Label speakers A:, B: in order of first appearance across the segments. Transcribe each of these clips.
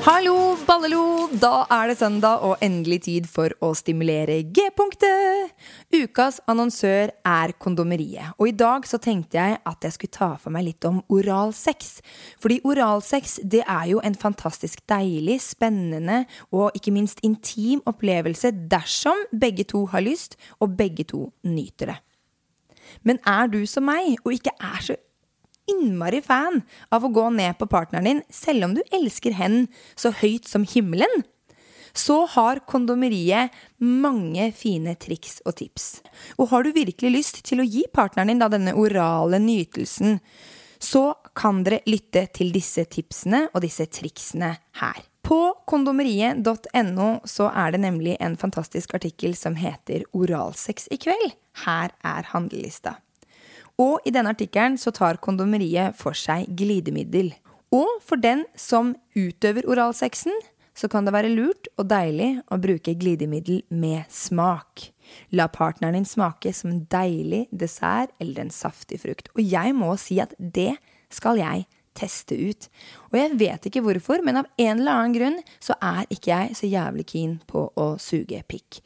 A: Hallo, ballelo! Da er det søndag og endelig tid for å stimulere G-punktet! Ukas annonsør er Kondomeriet. Og i dag så tenkte jeg at jeg skulle ta for meg litt om oralsex. Fordi oralsex det er jo en fantastisk deilig, spennende og ikke minst intim opplevelse dersom begge to har lyst, og begge to nyter det. Men er du som meg, og ikke er så innmari fan av å gå ned på partneren din, selv om du elsker hen så høyt som himmelen, så har kondomeriet mange fine triks og tips. Og har du virkelig lyst til å gi partneren din da denne orale nytelsen, så kan dere lytte til disse tipsene og disse triksene her. På kondomeriet.no så er det nemlig en fantastisk artikkel som heter Oralsex i kveld. Her er handlelista. Og i denne artikkelen så tar kondomeriet for seg glidemiddel. Og for den som utøver oralsexen, så kan det være lurt og deilig å bruke glidemiddel med smak. La partneren din smake som en deilig dessert eller en saftig frukt. Og jeg må si at det skal jeg teste ut. Og jeg vet ikke hvorfor, men av en eller annen grunn så er ikke jeg så jævlig keen på å suge pikk.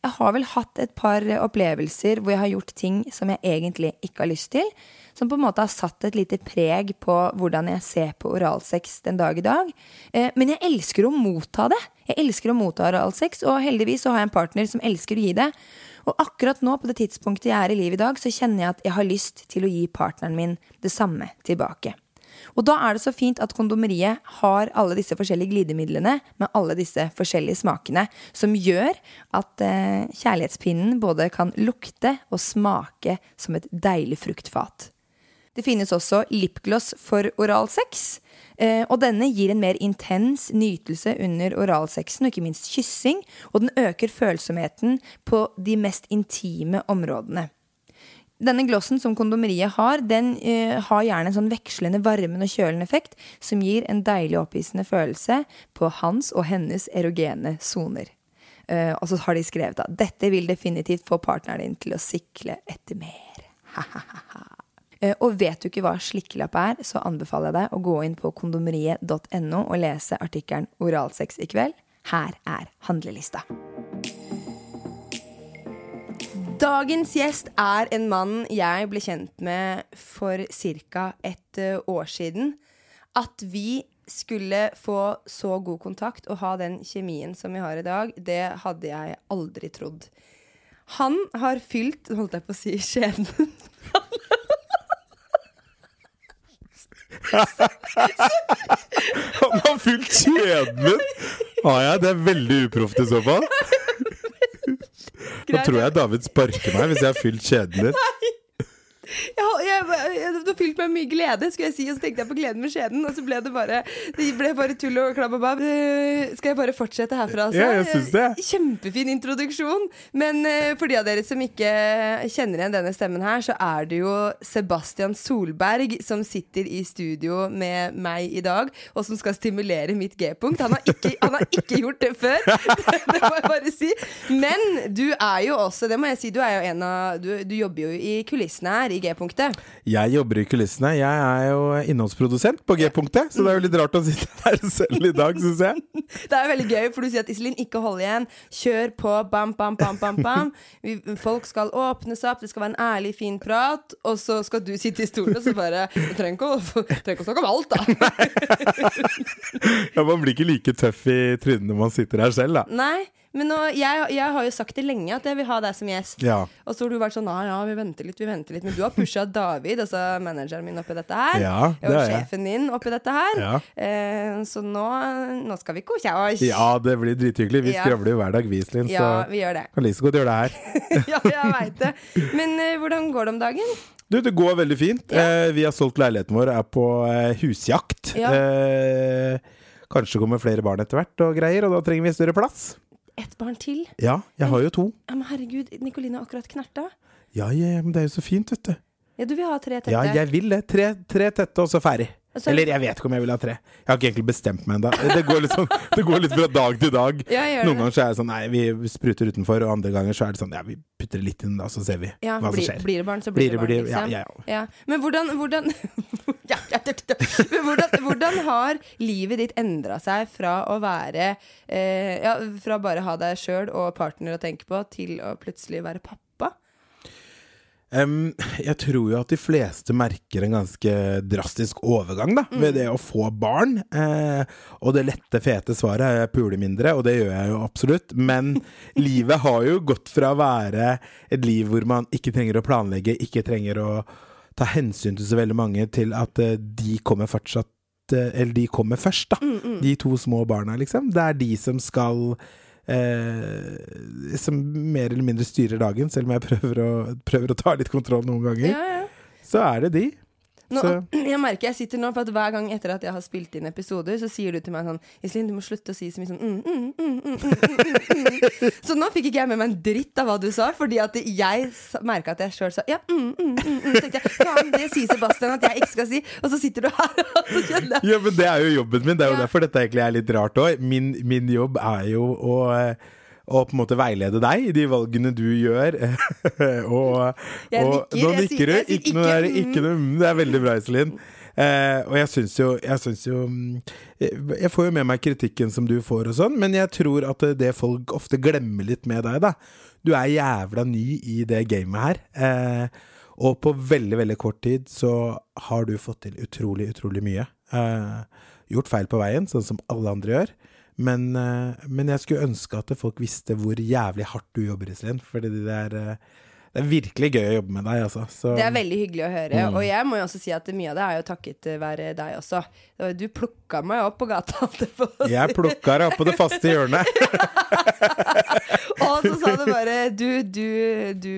A: Jeg har vel hatt et par opplevelser hvor jeg har gjort ting som jeg egentlig ikke har lyst til. Som på en måte har satt et lite preg på hvordan jeg ser på oralsex den dag i dag. Eh, men jeg elsker å motta det. Jeg elsker å motta oralsex, og heldigvis så har jeg en partner som elsker å gi det. Og akkurat nå, på det tidspunktet jeg er i livet i dag, så kjenner jeg at jeg har lyst til å gi partneren min det samme tilbake. Og da er det så fint at kondomeriet har alle disse forskjellige glidemidlene med alle disse forskjellige smakene, som gjør at eh, kjærlighetspinnen både kan lukte og smake som et deilig fruktfat. Det finnes også lipgloss for oralsex. Eh, og denne gir en mer intens nytelse under oralsexen, og ikke minst kyssing. Og den øker følsomheten på de mest intime områdene. Denne glossen som kondomeriet har, den uh, har gjerne en sånn vekslende varmende og kjølende effekt som gir en deilig opphissende følelse på hans og hennes erogene soner. Uh, og så har de skrevet at dette vil definitivt få partneren din til å sikle etter mer. uh, og vet du ikke hva slikkelapp er, så anbefaler jeg deg å gå inn på kondomeriet.no og lese artikkelen Oralsex i kveld. Her er handlelista. Dagens gjest er en mann jeg ble kjent med for ca. et eh, år siden. At vi skulle få så god kontakt og ha den kjemien som vi har i dag, det hadde jeg aldri trodd. Han har fylt Holdt jeg på å si skjebnen?
B: Han har fylt skjebnen! Har jeg? Det er veldig uproft i så fall. Nå tror jeg David sparker meg hvis jeg har fylt kjeden din.
A: Jeg, jeg, jeg, det fylt meg mye glede, skulle jeg si, og så tenkte jeg på gleden med skjeden. Og så ble det bare Det ble bare tull og klabb og babb. Uh, skal jeg bare fortsette herfra?
B: Altså? Ja, jeg synes det
A: Kjempefin introduksjon. Men uh, for de av dere som ikke kjenner igjen denne stemmen her, så er det jo Sebastian Solberg som sitter i studio med meg i dag, og som skal stimulere mitt G-punkt. Han, han, har ikke gjort det før, det må jeg bare si. Men du er jo også, det må jeg si, du er jo en av Du, du jobber jo i kulissene her. i G-punktet?
B: Jeg jobber i kulissene. Jeg er jo innholdsprodusent på G-punktet, så det er jo litt rart å sitte her selv i dag, syns jeg.
A: Det er veldig gøy, for du sier at Iselin, ikke hold igjen. Kjør på. Bam, bam, bam, bam, bam. Vi, folk skal åpnes opp, det skal være en ærlig, fin prat. Og så skal du sitte i stolen og så bare Du trenger ikke å, trenger å snakke om alt, da.
B: Ja, Man blir ikke like tøff i trynet når man sitter her selv, da.
A: Nei, men nå, jeg, jeg har jo sagt det lenge at jeg vil ha deg som gjest.
B: Ja.
A: Og så har du vært sånn Nei, ja, vi venter litt, vi venter litt. Men du har pusha David, altså manageren min, oppi dette her.
B: Ja, det
A: og sjefen din oppi dette her.
B: Ja.
A: Eh, så nå, nå skal vi kose oss.
B: Ja, det blir drithyggelig. Vi skravler jo hver dag, vi, Iselin,
A: Ja,
B: så
A: vi gjør det.
B: kan like så godt gjøre det her.
A: ja, jeg veit det. Men eh, hvordan går det om dagen?
B: Du, det går veldig fint. Eh, vi har solgt leiligheten vår, er på eh, husjakt.
A: Ja.
B: Eh, kanskje kommer flere barn etter hvert og greier, og da trenger vi større plass.
A: Ett barn til?
B: Ja, jeg har jo to.
A: Ja, men herregud, Nikoline har akkurat knerta.
B: Ja, ja, men det er jo så fint, vet du.
A: Ja, du vil ha tre tette?
B: Ja, jeg vil det. Tre, tre tette, og så ferdig.
A: Altså-
B: Eller jeg vet ikke om jeg vil ha tre. Jeg har ikke egentlig bestemt meg ennå. Det, går litt sånn, det går litt fra dag til dag.
A: Ja,
B: Noen ganger så er det sånn Nei, vi spruter utenfor, og andre ganger så er det sånn Ja, vi putter litt inn, da, så ser vi
A: Ja,
B: hva som skjer.
A: blir det barn, så blir,
B: Blir det-
A: barn.
B: blir
A: liksom.
B: ja,
A: Ja. Men hvordan, hvordan, ja, ja, ja, ja. Men hvordan, hvordan har livet ditt endra seg fra å være eh, Ja, fra bare ha deg sjøl og partner å tenke på, til å plutselig være pappa?
B: Em, jeg tror jo at de fleste merker en ganske drastisk overgang da, ved det å få barn. Uh, og det lette, fete svaret er jeg puler mindre, og det gjør jeg jo absolutt. Men livet har jo gått fra å være et liv hvor man ikke trenger å planlegge, ikke trenger å ta hensyn til så veldig mange, til at uh, de kommer fortsatt eh, Eller de kommer først, da. De to små barna, liksom. Det er de som skal Eh, som mer eller mindre styrer dagen, selv om jeg prøver å, prøver å ta litt kontroll noen ganger.
A: Ja, ja.
B: Så er det de.
A: Nå, jeg merker jeg sitter nå, for at hver gang etter at jeg har spilt inn episoder, så sier du til meg sånn Iselin, du må slutte å si så mye sånn mm, mm, mm, mm, mm, mm, mm. Så nå fikk ikke jeg med meg en dritt av hva du sa, fordi at jeg merka at jeg sjøl sa ja, mm, mm, mm, mm. Så tenkte jeg faen, det sier Sebastian at jeg ikke skal si, og så sitter du her, og så kjenner jeg
B: Ja, men det er jo jobben min. Det er jo
A: Ja.
B: derfor dette egentlig er litt rart òg. Min, min jobb er jo å eh, å på en måte veilede deg i de valgene du gjør. og
A: Jeg
B: og
A: nikker,
B: nå nikker du. Ikke noe der,
A: mm.
B: ikke noe mm. Det er veldig bra, Iselin. Uh, og jeg syns jo, jeg syns jo jeg, Jeg får jo med meg kritikken som du får og sånn, men jeg tror at det, det folk ofte glemmer litt med deg, da Du er jævla ny i det gamet her. Uh, og på veldig, veldig kort tid så har du fått til utrolig, utrolig mye. Uh, gjort feil på veien, sånn som alle andre gjør. Men, eh, men jeg skulle ønske at folk visste hvor jævlig hardt du jobber, Iselin. Fordi det er, eh, det er virkelig gøy å jobbe med deg, altså. Så,
A: Det er veldig hyggelig å høre.
B: Mm.
A: Og jeg må jo også si at mye av det er jo takket være deg også. Du plukka meg opp på gata. jeg
B: plukka deg opp på det faste hjørnet.
A: Og så sa du bare du, du, du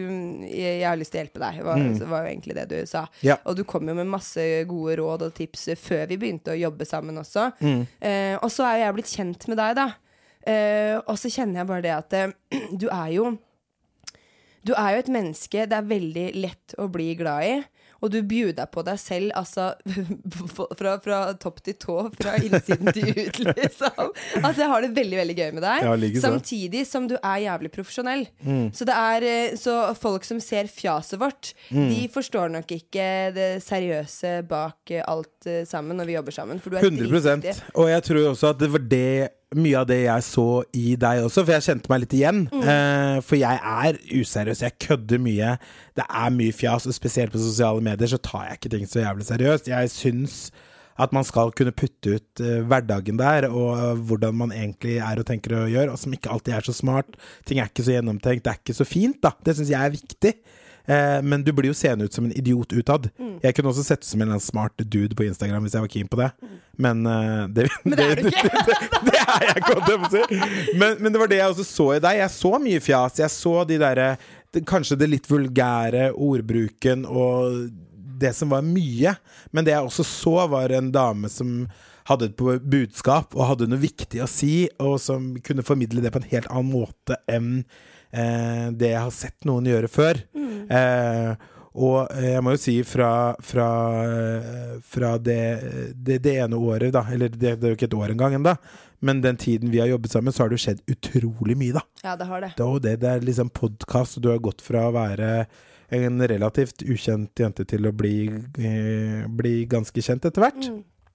A: jeg, har lyst til å hjelpe deg. Var,
B: Mm.
A: var jo egentlig det du sa.
B: Ja.
A: Og du kom jo med masse gode råd og tips før vi begynte å jobbe sammen også.
B: Mm.
A: Eh, og så er jo jeg blitt kjent med deg, da. Eh, og så kjenner jeg bare det at eh, du er jo Du er jo et menneske det er veldig lett å bli glad i. Og du bjuda på deg selv, altså fra, fra topp til tå, fra innsiden til ut, liksom. Altså, jeg har det veldig, veldig gøy med deg.
B: Like
A: samtidig som du er jævlig profesjonell.
B: Mm.
A: Så det er eh, Så folk som ser fjaset vårt,
B: Mm.
A: de forstår nok ikke det seriøse bak eh, alt eh, sammen når vi jobber sammen. For du er
B: 100
A: dritdyktig.
B: Og jeg tror også at det var det mye av det jeg så i deg også, for jeg kjente meg litt igjen. Eh, for jeg er useriøs, jeg kødder mye. Det er mye fjas, og spesielt på sosiale medier så tar jeg ikke ting så jævlig seriøst. Jeg syns at man skal kunne putte ut uh, hverdagen der, og uh, hvordan man egentlig er og tenker å gjøre, og som ikke alltid er så smart. Ting er ikke så gjennomtenkt, det er ikke så fint, da. Det syns jeg er viktig. Eh, men du blir jo seende ut som en idiot utad. Jeg kunne også sett ut som en smart dude på Instagram hvis jeg var keen på det. Men eh, det,
A: Men det er du ikke.
B: det, det er jeg ikke. Men, men det var det jeg også så i deg. Jeg så mye fjas. Jeg så de derre Kanskje det litt vulgære ordbruken og det som var mye. Men det jeg også så, var en dame som hadde et budskap og hadde noe viktig å si, og som kunne formidle det på en helt annen måte enn eh, det jeg har sett noen gjøre før. Eh, og eh, jeg må jo si fra, fra, eh, fra det, det, det ene året, da Eller det, det er jo ikke et år engang ennå, men den tiden vi har jobbet sammen, så har det jo skjedd utrolig mye, da.
A: Ja, det har det.
B: Det, er, det, det er liksom podkast, og du har gått fra å være en relativt ukjent jente til å bli, eh, bli ganske kjent etter hvert.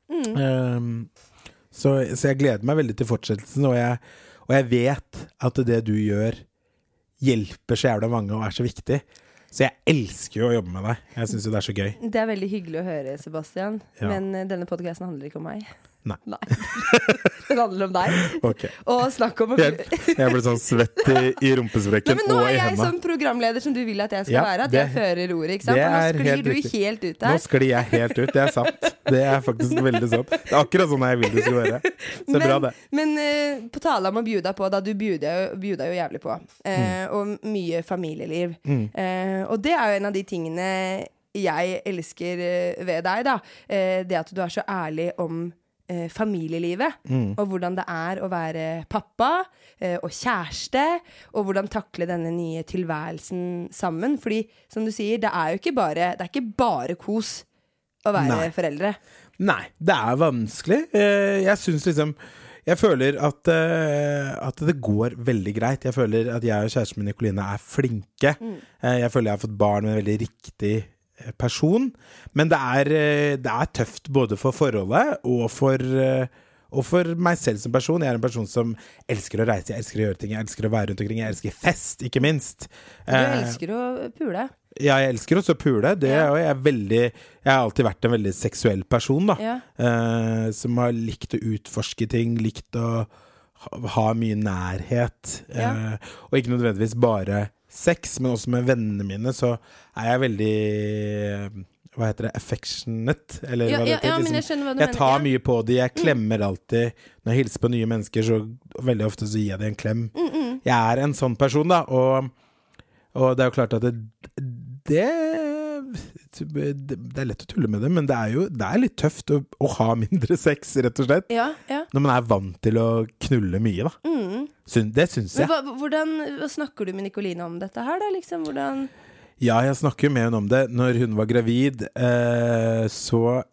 B: Um, så, så jeg gleder meg veldig til fortsettelsen, og jeg, og jeg vet at det du gjør, hjelper så jævla mange og er så viktig. Så jeg elsker jo å jobbe med deg. Jeg syns jo det er så gøy.
A: Det er veldig hyggelig å høre, Sebastian.
B: Ja.
A: Men eh, denne podkasten handler ikke om meg.
B: Nei.
A: Den handler om deg.
B: Okay.
A: Og snakk om å
B: Jeg, jeg ble sånn svett i, i
A: Nei,
B: rumpesprekken
A: hendene. nå er jeg som programleder som du vil at jeg skal
B: Ja,
A: være. At
B: det-
A: jeg fører ordet. ikke sant?
B: det
A: For nå sklir
B: helt
A: du
B: riktig.
A: helt ut
B: Nå sklir jeg helt ut. Det er sant. Det er faktisk veldig sant. Det er akkurat sånn jeg vil det skal være. Så bra, det.
A: Men uh, på tale om å bjuda på, da. Du bjuda jo, bjuda jo jævlig på. Uh,
B: Mm.
A: Og mye familieliv. Eh, og det er jo en av de tingene jeg elsker ved deg, da. Det at du er så ærlig om eh, familielivet.
B: Mm.
A: Og hvordan det er å være pappa eh, og kjæreste. Og hvordan takle denne nye tilværelsen sammen. Fordi, som du sier, det er jo ikke bare, det er ikke bare kos å være
B: Nei.
A: foreldre.
B: Nei, det er vanskelig. Eh, Jeg syns liksom Jeg føler at, eh, at det går veldig greit. Jeg føler at jeg og kjæresten min Nicoline er flinke. Mm. Jeg føler jeg har fått barn med en veldig riktig eh, person. Men det er, eh, det er tøft både for forholdet og for eh, og for meg selv som person. Jeg er en person som elsker å reise, jeg elsker å gjøre ting, jeg elsker å være rundt omkring, jeg elsker fest, ikke minst.
A: Du
B: Eh,
A: elsker å pule.
B: Ja, jeg elsker også å pule. Det,
A: Ja.
B: jeg, er veldig, jeg har alltid vært en veldig seksuell person, da.
A: Ja.
B: Eh, som har likt å utforske ting, likt å ha, ha mye nærhet.
A: Ja.
B: Eh, og ikke nødvendigvis bare sex, men også med vennene mine så er jeg veldig eh, Hva heter det? Affectionate? Eller
A: Ja,
B: hva det heter.
A: ja, ja,
B: liksom.
A: jeg skjønner hva du
B: jeg
A: mener,
B: tar.
A: Mm.
B: mye på de, jeg klemmer alltid. Når jeg hilser på nye mennesker, så veldig ofte så gir jeg dem en klem.
A: Mm,
B: Jeg er en sånn person, da, og, og det er jo klart at det, det det er lett å tulle med det, men det er jo det er litt tøft å, å ha mindre sex, rett og slett.
A: Ja, ja.
B: Når man er vant til å knulle mye, da. Mm. Det syns jeg.
A: hva, hvordan snakker du med Nikoline om dette her, da? Liksom, hvordan
B: Ja, jeg snakker med henne om det. Når hun var gravid, eh, så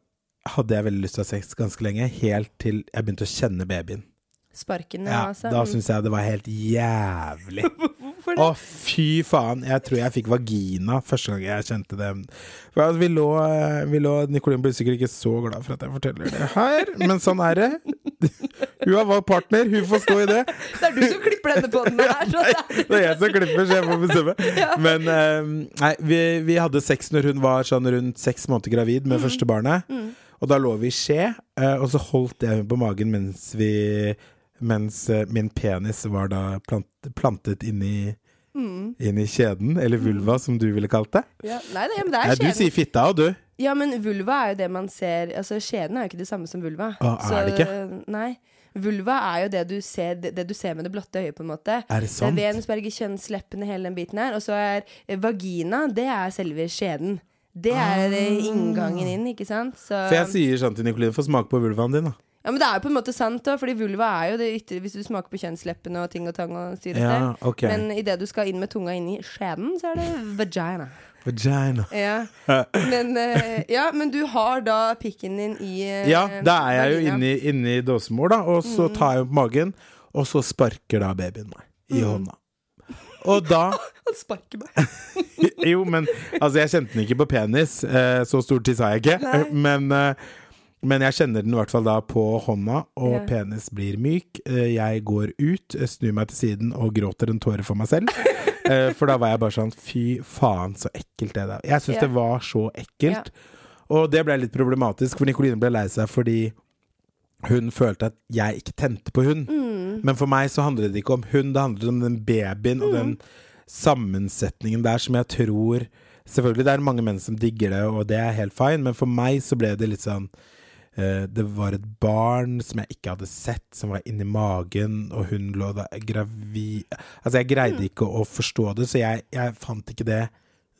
B: hadde jeg veldig lyst til å ha sex ganske lenge, helt til jeg begynte å kjenne babyen.
A: Sparken
B: Ja,
A: altså.
B: da syns jeg det var helt jævlig.
A: Hvorfor
B: Å, fy faen. Jeg tror jeg fikk vagina første gang jeg kjente det. For altså, vi lå, vi lå Nicoline blir sikkert ikke så glad for at jeg forteller det her, men sånn er det. Hun har valgt partner, hun får stå i det.
A: Det er du som klipper denne den her. Så det er-
B: Det er jeg som klipper, så jeg får bestemme. Men eh, nei, vi, vi hadde sex når hun var sånn rundt seks måneder gravid med første barnet. Og da lå vi i skje, eh, og så holdt jeg henne på magen mens vi Mens eh, min penis var da plant, plantet inni Inn i kjeden, eller vulva, som du ville kalt det.
A: ja. Nei, det, ja, men det
B: Nei,
A: er
B: du sier fitta, og du.
A: Ja, men vulva er jo det man ser Altså, skjeden er jo ikke det samme som vulva.
B: Å, er det ikke?
A: Nei. Vulva er jo det du ser, det, det du ser med det blotte øyet, på en måte.
B: Er det sant?
A: Det er venusberget, kjønnsleppene, hele den biten her. Og så er eh, vagina, det er selve skjeden. Det er ah. inngangen inn, ikke sant? Så.
B: For jeg sier sånn til Nikoline, få smake på vulvaen din, da.
A: Ja, men det er jo på en måte sant, da, fordi vulva er jo det ytre Hvis du smaker på kjønnsleppene og ting og tang og styr og
B: Ja,
A: stell.
B: Okay.
A: Men idet du skal inn med tunga inn i skjeden, så er det vagina.
B: Vagina.
A: Ja. Men, eh, ja, men du har da pikken din i eh,
B: Ja, da er jeg jo
A: inne
B: inni, inni dåsemor, da, og så
A: Mm.
B: tar jeg opp magen, og så sparker da babyen meg i
A: Mm.
B: hånda. Og da
A: Han sparker meg.
B: Jo, men altså, jeg kjente den ikke på penis. Eh, så stor tiss har jeg ikke. Nei. Men, men jeg kjenner den i hvert fall da på hånda, og
A: Ja.
B: penis blir myk. Eh, jeg går ut, eh, snur meg til siden og gråter en tåre for meg selv. Eh, for da var jeg bare sånn Fy faen, så ekkelt det der. Jeg syns
A: Ja.
B: det var så ekkelt. Og det ble litt problematisk, for Nikoline ble lei seg fordi hun følte at jeg ikke tente på hun.
A: Mm.
B: Men for meg så handlet det ikke om hun, det handlet om den babyen og den sammensetningen der som jeg tror Selvfølgelig det er mange menn som digger det, og det er helt fine, men for meg så ble det litt sånn det var et barn som jeg ikke hadde sett, som var inni magen, og hun lå gravid Altså, jeg greide ikke å forstå det, så jeg, jeg fant ikke det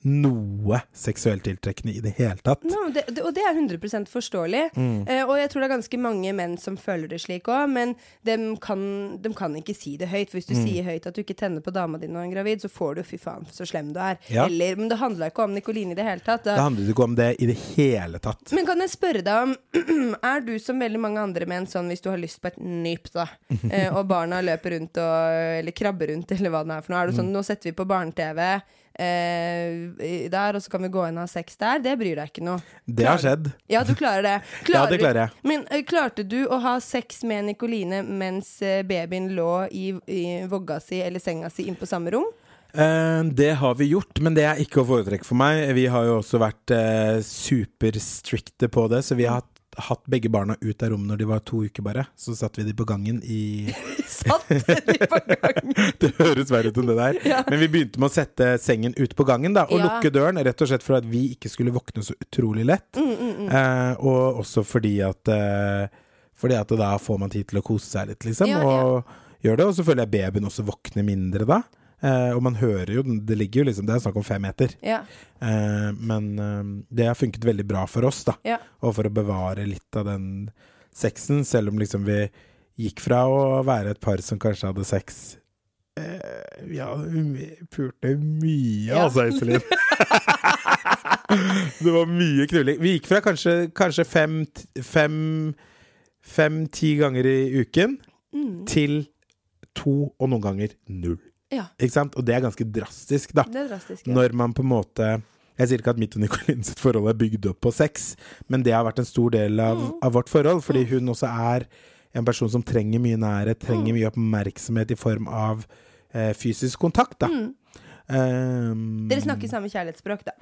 B: noe seksuelt tiltrekkende i det hele tatt.
A: No, det, det, og det er 100 forståelig.
B: Mm.
A: Eh, og jeg tror det er ganske mange menn som føler det slik òg, men de kan, de kan ikke si det høyt. For hvis du
B: Mm.
A: sier høyt at du ikke tenner på dama di når hun er gravid, så får du 'fy faen, så slem du er'.
B: Ja.
A: Eller, men det handla ikke om Nikoline i det hele tatt.
B: Det
A: Da.
B: handlet ikke om det i det hele tatt.
A: Men kan jeg spørre deg om Er du som veldig mange andre menn sånn hvis du har lyst på et nyp, da, eh, og barna løper rundt og Eller krabber rundt, eller hva det er for noe. Er du
B: Mm.
A: sånn 'nå setter vi på barne-TV', eh, der, og så kan vi gå inn og ha sex der. Det bryr deg ikke noe.
B: Det har skjedd.
A: Ja, du klarer det.
B: Ja, det klarer jeg.
A: Men eh, klarte du å ha sex med Nikoline mens eh, babyen lå i, i vogga si eller senga si inn på samme rom?
B: Eh, det har vi gjort, men det er ikke å foretrekke for meg. Vi har jo også vært eh, superstricte på det, så vi har hatt, hatt begge barna ut av rommet når de var to uker bare. Så satt vi de på gangen i
A: Satt de på gangen?
B: Det høres verre ut enn det der. Men vi begynte med å sette sengen ut på gangen da, og
A: Ja.
B: lukke døren, rett og slett for at vi ikke skulle våkne så utrolig lett.
A: Mm,
B: Eh, og også fordi at eh, Fordi at da får man tid til å kose seg litt, liksom.
A: Ja, ja.
B: Og gjør det. Og så føler jeg babyen også våkner mindre da. Eh, og man hører jo Det ligger jo liksom Det er snakk om fem meter.
A: Ja.
B: Eh, men eh, det har funket veldig bra for oss, da.
A: ja.
B: Og for å bevare litt av den sexen, selv om liksom vi gikk fra å være et par som kanskje hadde sex Ja, vi pulte mye,
A: Ja.
B: altså, Iselin. det var mye knulling. Vi gikk fra kanskje, kanskje fem, fem Fem-ti ganger i uken
A: Mm.
B: til to, og noen ganger null.
A: Ja.
B: Ikke sant? Og det er ganske drastisk, da.
A: Det er drastisk. Ja.
B: Når man på en måte Jeg sier ikke at mitt og Nicolins forhold er bygd opp på sex, men det har vært en stor del av,
A: Mm.
B: av vårt forhold, fordi hun også er en person som trenger mye nærhet, trenger
A: Mm.
B: mye oppmerksomhet i form av eh, fysisk kontakt, da.
A: Mm.
B: Um,
A: Dere snakker samme kjærlighetsspråk, da.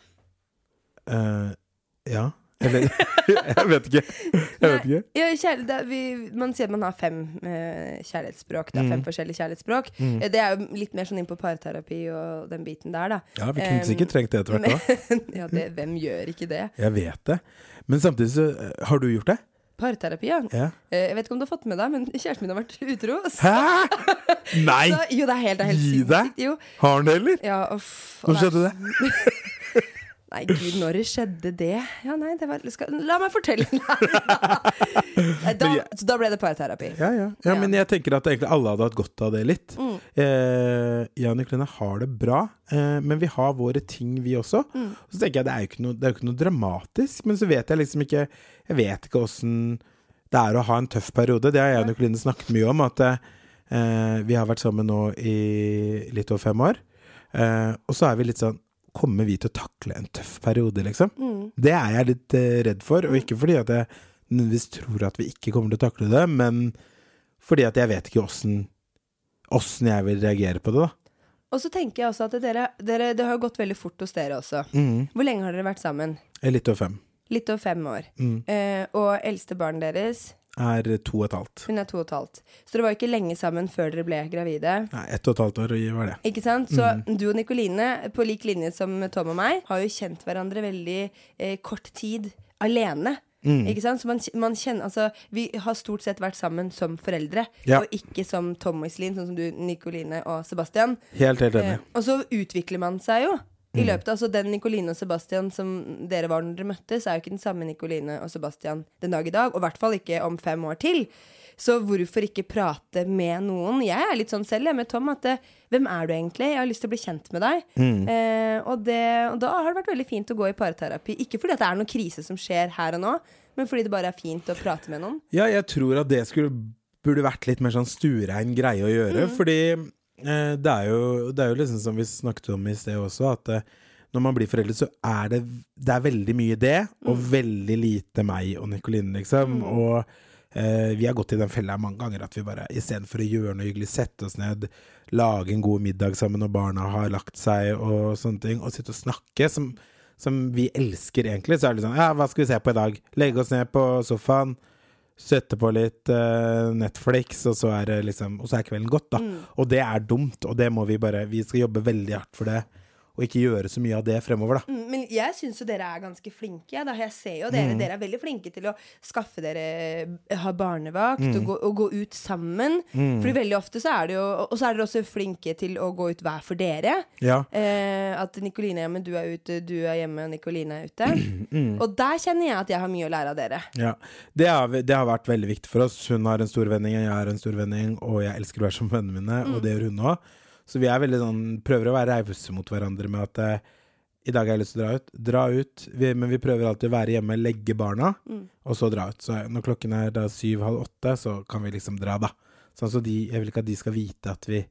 B: Uh, ja. Eller Jeg vet ikke. Jeg vet ikke.
A: Ja, kjærlighet, det er, vi, man sier at man har fem eh, kjærlighetsspråk. Det er fem
B: Mm.
A: forskjellige kjærlighetsspråk. Eh, Det er jo litt mer sånn inn på parterapi og den biten der, da.
B: Ja, vi kunne sikkert trengt det etter hvert
A: Men, ja, det, hvem gjør ikke det?
B: Jeg vet det. Men samtidig så eh, Har du gjort det?
A: Parterapi, ja.
B: Ja.
A: Eh, Jeg vet ikke om du har fått med deg, men kjæresten min har vært utro. Så,
B: Hæ?! Nei!
A: så, jo, det er helt, det er helt
B: Gi deg!
A: sinnssykt. Jo.
B: Har han det, eller?
A: Ja, uff.
B: Når
A: og
B: skjedde
A: er-
B: det?
A: Nei, gud, når skjedde det? Ja, nei, det var skal, La meg fortelle. nei, da, så da ble det parterapi.
B: Ja, ja. ja, men jeg tenker at egentlig alle hadde hatt godt av det litt.
A: Mm.
B: Eh, jeg og Nicoline har det bra, eh, men vi har våre ting, vi også.
A: Mm.
B: Så tenker jeg det er jo ikke noe, det er ikke noe dramatisk, men så vet jeg liksom ikke Jeg vet ikke åssen det er å ha en tøff periode. Det har jeg og Nicoline snakket mye om, at eh, vi har vært sammen nå i litt over fem år. Eh, og så er vi litt sånn Kommer vi til å takle en tøff periode, liksom?
A: Mm.
B: Det er jeg litt eh, redd for, og ikke fordi at jeg nødvendigvis tror at vi ikke kommer til å takle det, men fordi at jeg vet ikke åssen åssen jeg vil reagere på det, da.
A: Og så tenker jeg også at dere, dere, det har gått veldig fort hos dere også.
B: Mm.
A: Hvor lenge har dere vært sammen?
B: Litt over fem.
A: Litt over fem år.
B: Mm.
A: Eh, og eldste barnet deres,
B: Er to og et halvt.
A: hun er to og et halvt. Så dere var ikke lenge sammen før dere ble gravide.
B: Nei, ett og et halvt år var det.
A: Ikke sant? Så
B: Mm.
A: du og Nikoline, på lik linje som Tom og meg, har jo kjent hverandre veldig eh, kort tid alene.
B: Mm.
A: Ikke sant? Så man, man kjenner Altså, vi har stort sett vært sammen som foreldre,
B: Ja.
A: og ikke som Tom og Iselin, sånn som du, Nikoline og Sebastian.
B: Helt, helt
A: Eh,
B: enig.
A: og så utvikler man seg jo. I
B: Mm.
A: løpet av, altså Den Nicoline og Sebastian som dere var når dere møttes, er jo ikke den samme Nicoline og Sebastian den dag i dag. Og i hvert fall ikke om fem år til. Så hvorfor ikke prate med noen? Jeg er litt sånn selv jeg med Tom at eh, hvem er du egentlig? Jeg har lyst til å bli kjent med deg.
B: Mm.
A: Eh, og, det, og da har det vært veldig fint å gå i parterapi. Ikke fordi det er noen krise som skjer her og nå, men fordi det bare er fint å prate med noen.
B: Ja, jeg tror at det skulle, burde vært litt mer sånn stuerein greie å gjøre. Fordi eh, det, er jo, det er jo liksom som vi snakket om i sted også, at eh, når man blir foreldre, så er det, det er veldig mye det, og veldig lite meg og Nikoline, liksom. Og eh, vi har gått i den fella mange ganger at vi bare istedenfor å gjøre noe hyggelig, sette oss ned, lage en god middag sammen når barna har lagt seg og sånne ting, og sitte og snakke, som, som vi elsker egentlig, så er det sånn Ja, hva skal vi se på i dag? Legge oss ned på sofaen. Sette på litt uh, Netflix, og så er det liksom Og så er kvelden gått, da. Og det er dumt, og det må vi bare Vi skal jobbe veldig hardt for det, og ikke gjøre så mye av det fremover, da.
A: Mm, Men jeg syns jo dere er ganske flinke. Da. Jeg ser jo dere, dere er veldig flinke til å skaffe dere Ha barnevakt og, gå, og gå ut sammen. For veldig ofte så er det jo Og så er dere også flinke til å gå ut hver for dere.
B: Ja.
A: Eh, at Nikoline er hjemme, du er ute, du er hjemme, Nikoline er ute. Og der kjenner jeg at jeg har mye å lære av dere.
B: Ja, det har, det har vært veldig viktig for oss. Hun har en stor vending, jeg har en stor vending, og jeg elsker å være som vennene mine, og det gjør hun òg. Så vi er veldig sånn prøver å være rause mot hverandre med at eh, i dag har jeg lyst til å dra ut. Dra ut, vi, men vi prøver alltid å være hjemme, legge barna, og så dra ut. Så når klokken er da syv-halv åtte, så kan vi liksom dra, da. Sånn så de, jeg vil ikke at de skal vite at vi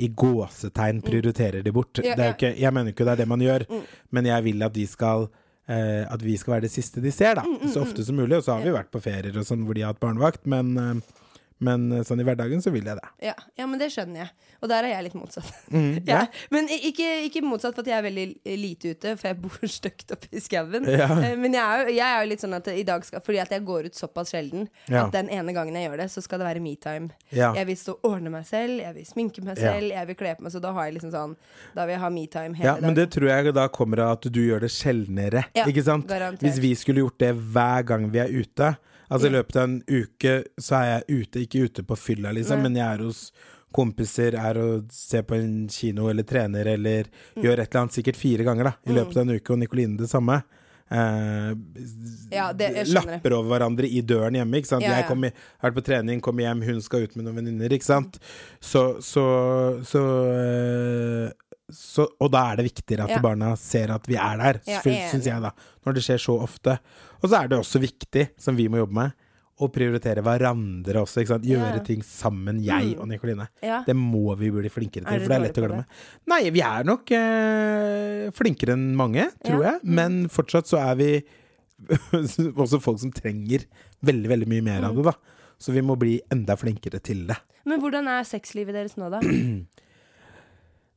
B: i gåsetegn prioriterer de bort.
A: Ja,
B: det
A: ja.
B: jo ikke, jeg mener ikke det er det man gjør, men jeg vil at de skal eh, At vi skal være det siste de ser, da. Så ofte som mulig. Og så har vi vært på ferier og sånn hvor de har hatt barnevakt, men, eh, men eh, sånn i hverdagen så vil jeg det.
A: Ja, ja, men det skjønner jeg. Og der er jeg litt motsatt.
B: Mm,
A: ja.
B: ja.
A: Men ikke, ikke motsatt for at jeg er veldig lite ute, for jeg bor stygt oppe i skauen. Eh, Men jeg er, jo, jeg er jo litt sånn at i dag skal Fordi at jeg går ut såpass sjelden, at den ene gangen jeg gjør det, så skal det være metime. Jeg vil stå og ordne meg selv, jeg vil sminke meg selv, jeg vil kle på meg, så da har jeg liksom sånn Da vil jeg ha metime hele
B: Ja,
A: dagen.
B: men det tror jeg da kommer av at du gjør det sjeldnere. Ikke sant?
A: garantert.
B: Hvis vi skulle gjort det hver gang vi er ute Altså i løpet av en uke så er jeg ute, ikke ute på fylla, liksom, men jeg er hos kompiser, er og ser på en kino eller trener eller
A: Mm.
B: gjør et eller annet sikkert fire ganger da i løpet av en uke, og Nikoline det samme. Eh,
A: Ja, det.
B: lapper over hverandre i døren hjemme. Ikke sant?
A: Ja, ja.
B: Jeg kommer, har vært på trening, kommer hjem, hun skal ut med noen venninner. Ikke sant? Så, så, så, øh, så Og da er det viktigere at
A: Ja.
B: barna ser at vi er der,
A: Ja,
B: syns jeg, da. Når det skjer så ofte. Og så er det også viktig, som vi må jobbe med, å prioritere hverandre også. Gjøre
A: Ja.
B: ting sammen, jeg
A: Mm.
B: og Nikoline.
A: Ja.
B: Det må vi bli flinkere til, for det er lett å glemme. Nei, vi er nok eh, flinkere enn mange, tror jeg. Men fortsatt så er vi også folk som trenger veldig, veldig mye mer av
A: Mm.
B: det, da. Så vi må bli enda flinkere til det.
A: Men hvordan er sexlivet deres nå, da?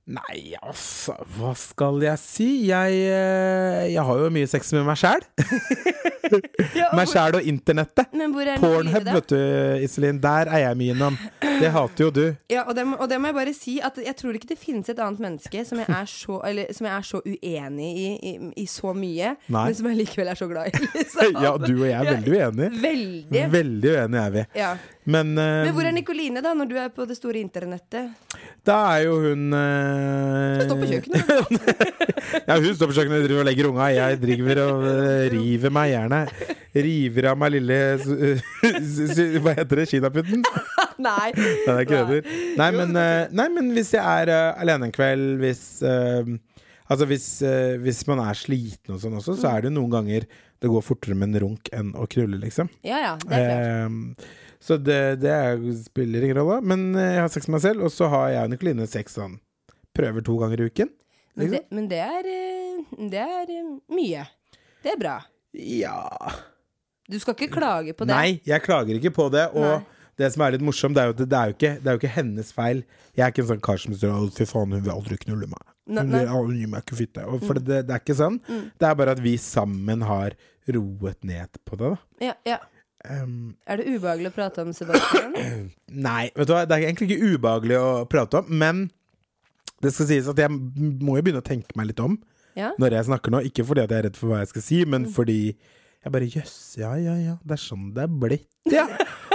B: Nei, altså, hva skal jeg si? Jeg, eh, jeg har jo mye sex med meg sjæl. Meg sjæl og internettet.
A: Er
B: Pornhub, vet du, Iselin. Der er jeg mye innom. Det hater jo du.
A: Ja, og det, og det må jeg bare si at jeg tror ikke det finnes et annet menneske som jeg er så, eller, som jeg er så uenig i, i, i så mye,
B: Nei.
A: men som jeg likevel er så glad i. Liksom.
B: Ja, du og jeg er veldig uenige.
A: Veldig.
B: Veldig uenige er vi.
A: Ja.
B: Men, uh,
A: Men hvor er Nikoline, da, når du er på det store internettet?
B: da er jo hun uh,
A: Hun står på kjøkkenet.
B: Ja, hun står på kjøkkenet og driver og legger unga. Jeg driver og uh, river meg jernet. River av meg lille Hva heter det? Kinaputten?
A: Nei.
B: Nei, det er kødder. Nei, men, nei, men hvis jeg er alene en kveld, hvis Altså hvis, hvis man er sliten og sånn også, så er det jo noen ganger det går fortere med en runk enn å krulle, liksom.
A: Ja ja, det er klart.
B: Så det, det er, spiller ingen rolle. Men eh, jeg har sex med meg selv, og så har jeg og Nikoline sex sånn Prøver to ganger i uken.
A: Men det, men det er eh, Det er eh, mye. Det er bra.
B: Ja
A: Du skal ikke klage på det.
B: Nei, jeg klager ikke på det. Og
A: Nei.
B: det som er litt morsomt, det er jo at det, det, det er jo ikke hennes feil. Jeg er ikke en sånn kar som sier fy faen, hun vil aldri knulle meg'.
A: Nei, nei.
B: hun gir meg ikke fitte. For det, det er ikke sånn. Det er bare at vi sammen har roet ned på det, da.
A: Ja, ja.
B: Um,
A: Er det ubehagelig å prate om Sebastian?
B: nei, vet du hva, det er egentlig ikke ubehagelig å prate om, men det skal sies at jeg må jo begynne å tenke meg litt om
A: Ja?
B: når jeg snakker nå. Ikke fordi at jeg er redd for hva jeg skal si, men fordi jeg bare Jøss, ja, ja, ja. Det er sånn det er blitt, ja.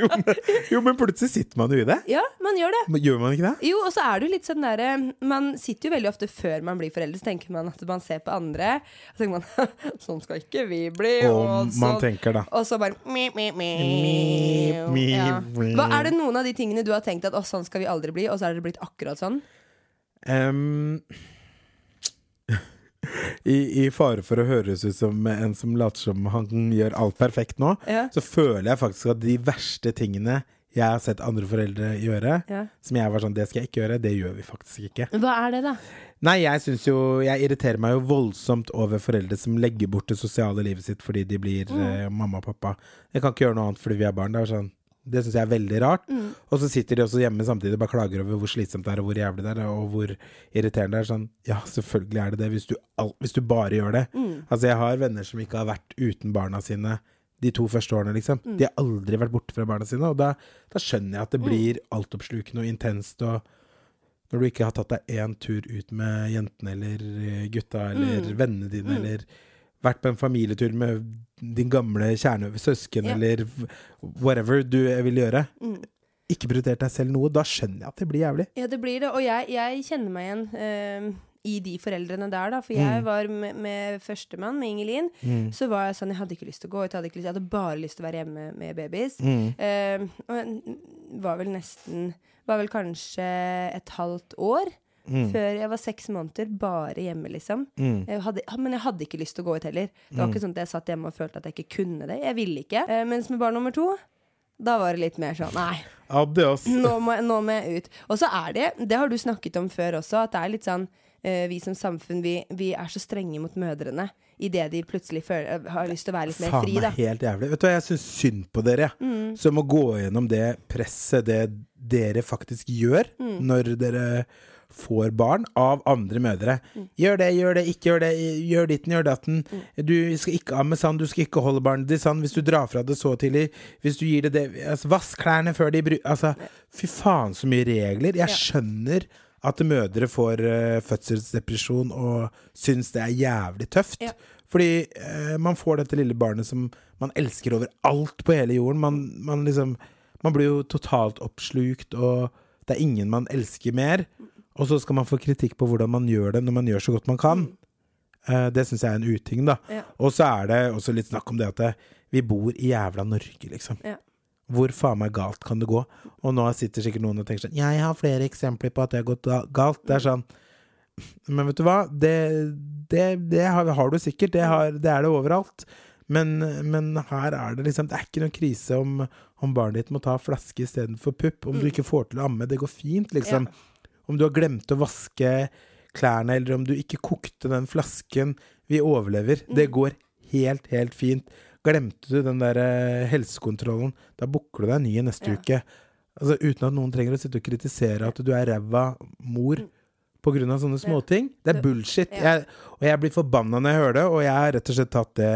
B: jo, men, jo, men plutselig sitter man jo i det.
A: Ja, man gjør det.
B: Men Gjør man ikke det?
A: Jo, og så er det jo litt sånn derre Man sitter jo veldig ofte før man blir foreldre, så tenker man at man ser på andre. Og så tenker man sånn skal ikke vi bli.
B: Og
A: så,
B: man tenker da.
A: og så bare mi, mi, mi. Ja. Hva Er det noen av de tingene du har tenkt at å, sånn skal vi aldri bli, og så er det blitt akkurat sånn?
B: Em, I, I fare for å høres ut som en som later som han gjør alt perfekt nå,
A: Ja.
B: så føler jeg faktisk at de verste tingene jeg har sett andre foreldre gjøre,
A: Ja.
B: som jeg var sånn Det skal jeg ikke gjøre. Det gjør vi faktisk ikke.
A: Hva er det, da?
B: Nei, jeg syns jo Jeg irriterer meg jo voldsomt over foreldre som legger bort det sosiale livet sitt fordi de blir
A: Mm.
B: eh, mamma og pappa. Jeg kan ikke gjøre noe annet fordi vi er barn. Det er sånn det syns jeg er veldig rart.
A: Mm.
B: Og så sitter de også hjemme samtidig og bare klager over hvor slitsomt det er, og hvor jævlig det er, og hvor irriterende det er. Sånn, ja, selvfølgelig er det det, hvis du, all, hvis du bare gjør det.
A: Mm.
B: Altså, jeg har venner som ikke har vært uten barna sine de to første årene, liksom.
A: Mm.
B: De har aldri vært borte fra barna sine, og da, da skjønner jeg at det blir altoppslukende og intenst, og når du ikke har tatt deg én tur ut med jentene eller gutta eller
A: Mm.
B: vennene dine, eller vært på en familietur med din gamle kjernesøsken
A: Ja.
B: eller whatever du vil gjøre.
A: Mm.
B: Ikke prioritert deg selv noe, da skjønner jeg at det blir jævlig.
A: Ja, det blir det. Og jeg, jeg kjenner meg igjen Uh, i de foreldrene der, da. For jeg
B: Mm.
A: var med, med førstemann, med Ingelin. Så var jeg sånn, jeg hadde ikke lyst til å gå ut, jeg hadde, lyst, jeg hadde bare lyst til å være hjemme med babies.
B: Mm.
A: Eh, og jeg var vel nesten Var vel kanskje et halvt år
B: Mm.
A: før jeg var seks måneder bare hjemme, liksom.
B: Mm.
A: Jeg hadde, men jeg hadde ikke lyst til å gå ut heller. Det var ikke sånn at jeg satt hjemme og følte at jeg ikke kunne det. Jeg ville ikke. Eh, mens med barn nummer to, da var det litt mer sånn Nei.
B: Adios.
A: Nå må, nå må jeg ut. Og så er det, det har du snakket om før også, at det er litt sånn eh, Vi som samfunn, vi, vi er så strenge mot mødrene idet de plutselig føler, har lyst til å være litt mer
B: Faen
A: fri, da.
B: helt jævlig. Vet du hva, jeg syns synd på dere, jeg.
A: Mm.
B: Som må gå gjennom det presset det dere faktisk gjør
A: Mm.
B: når dere får barn av andre mødre.
A: Mm.
B: Gjør det, gjør det, ikke gjør det, gjør ditten, gjør datten.
A: Mm.
B: Du skal ikke amme sand, du skal ikke holde barnet ditt sand. hvis du drar fra det så tidlig. Hvis du gir det det altså, Vask klærne før de bruker Altså, fy faen så mye regler. Jeg skjønner at mødre får uh, fødselsdepresjon og syns det er jævlig tøft.
A: Ja.
B: Fordi uh, man får dette lille barnet som man elsker over alt på hele jorden. Man, man liksom Man blir jo totalt oppslukt, og det er ingen man elsker mer. Og så skal man få kritikk på hvordan man gjør det når man gjør så godt man kan. Eh, det syns jeg er en uting, da.
A: Ja.
B: Og så er det også litt snakk om det at det, vi bor i jævla Norge, liksom.
A: Ja.
B: Hvor faen meg galt kan det gå? Og nå sitter sikkert noen og tenker sånn Jeg har flere eksempler på at det har gått galt. Det er sånn Men vet du hva? Det, det, det har, har du sikkert. Det, har, det er det overalt. Men, men her er det liksom Det er ikke noen krise om, om barnet ditt må ta flaske istedenfor pupp. Om du ikke får til å amme. Det går fint, liksom. Om du har glemt å vaske klærne, eller om du ikke kokte den flasken. Vi overlever. Det går helt, helt fint. Glemte du den der eh, helsekontrollen, da booker du deg ny neste
A: Ja.
B: uke. Altså Uten at noen trenger å sitte og kritisere at du er ræva mor på grunn av sånne småting. Det er bullshit.
A: Ja.
B: Jeg, og jeg blir forbanna når jeg hører det, og jeg har rett og slett tatt det,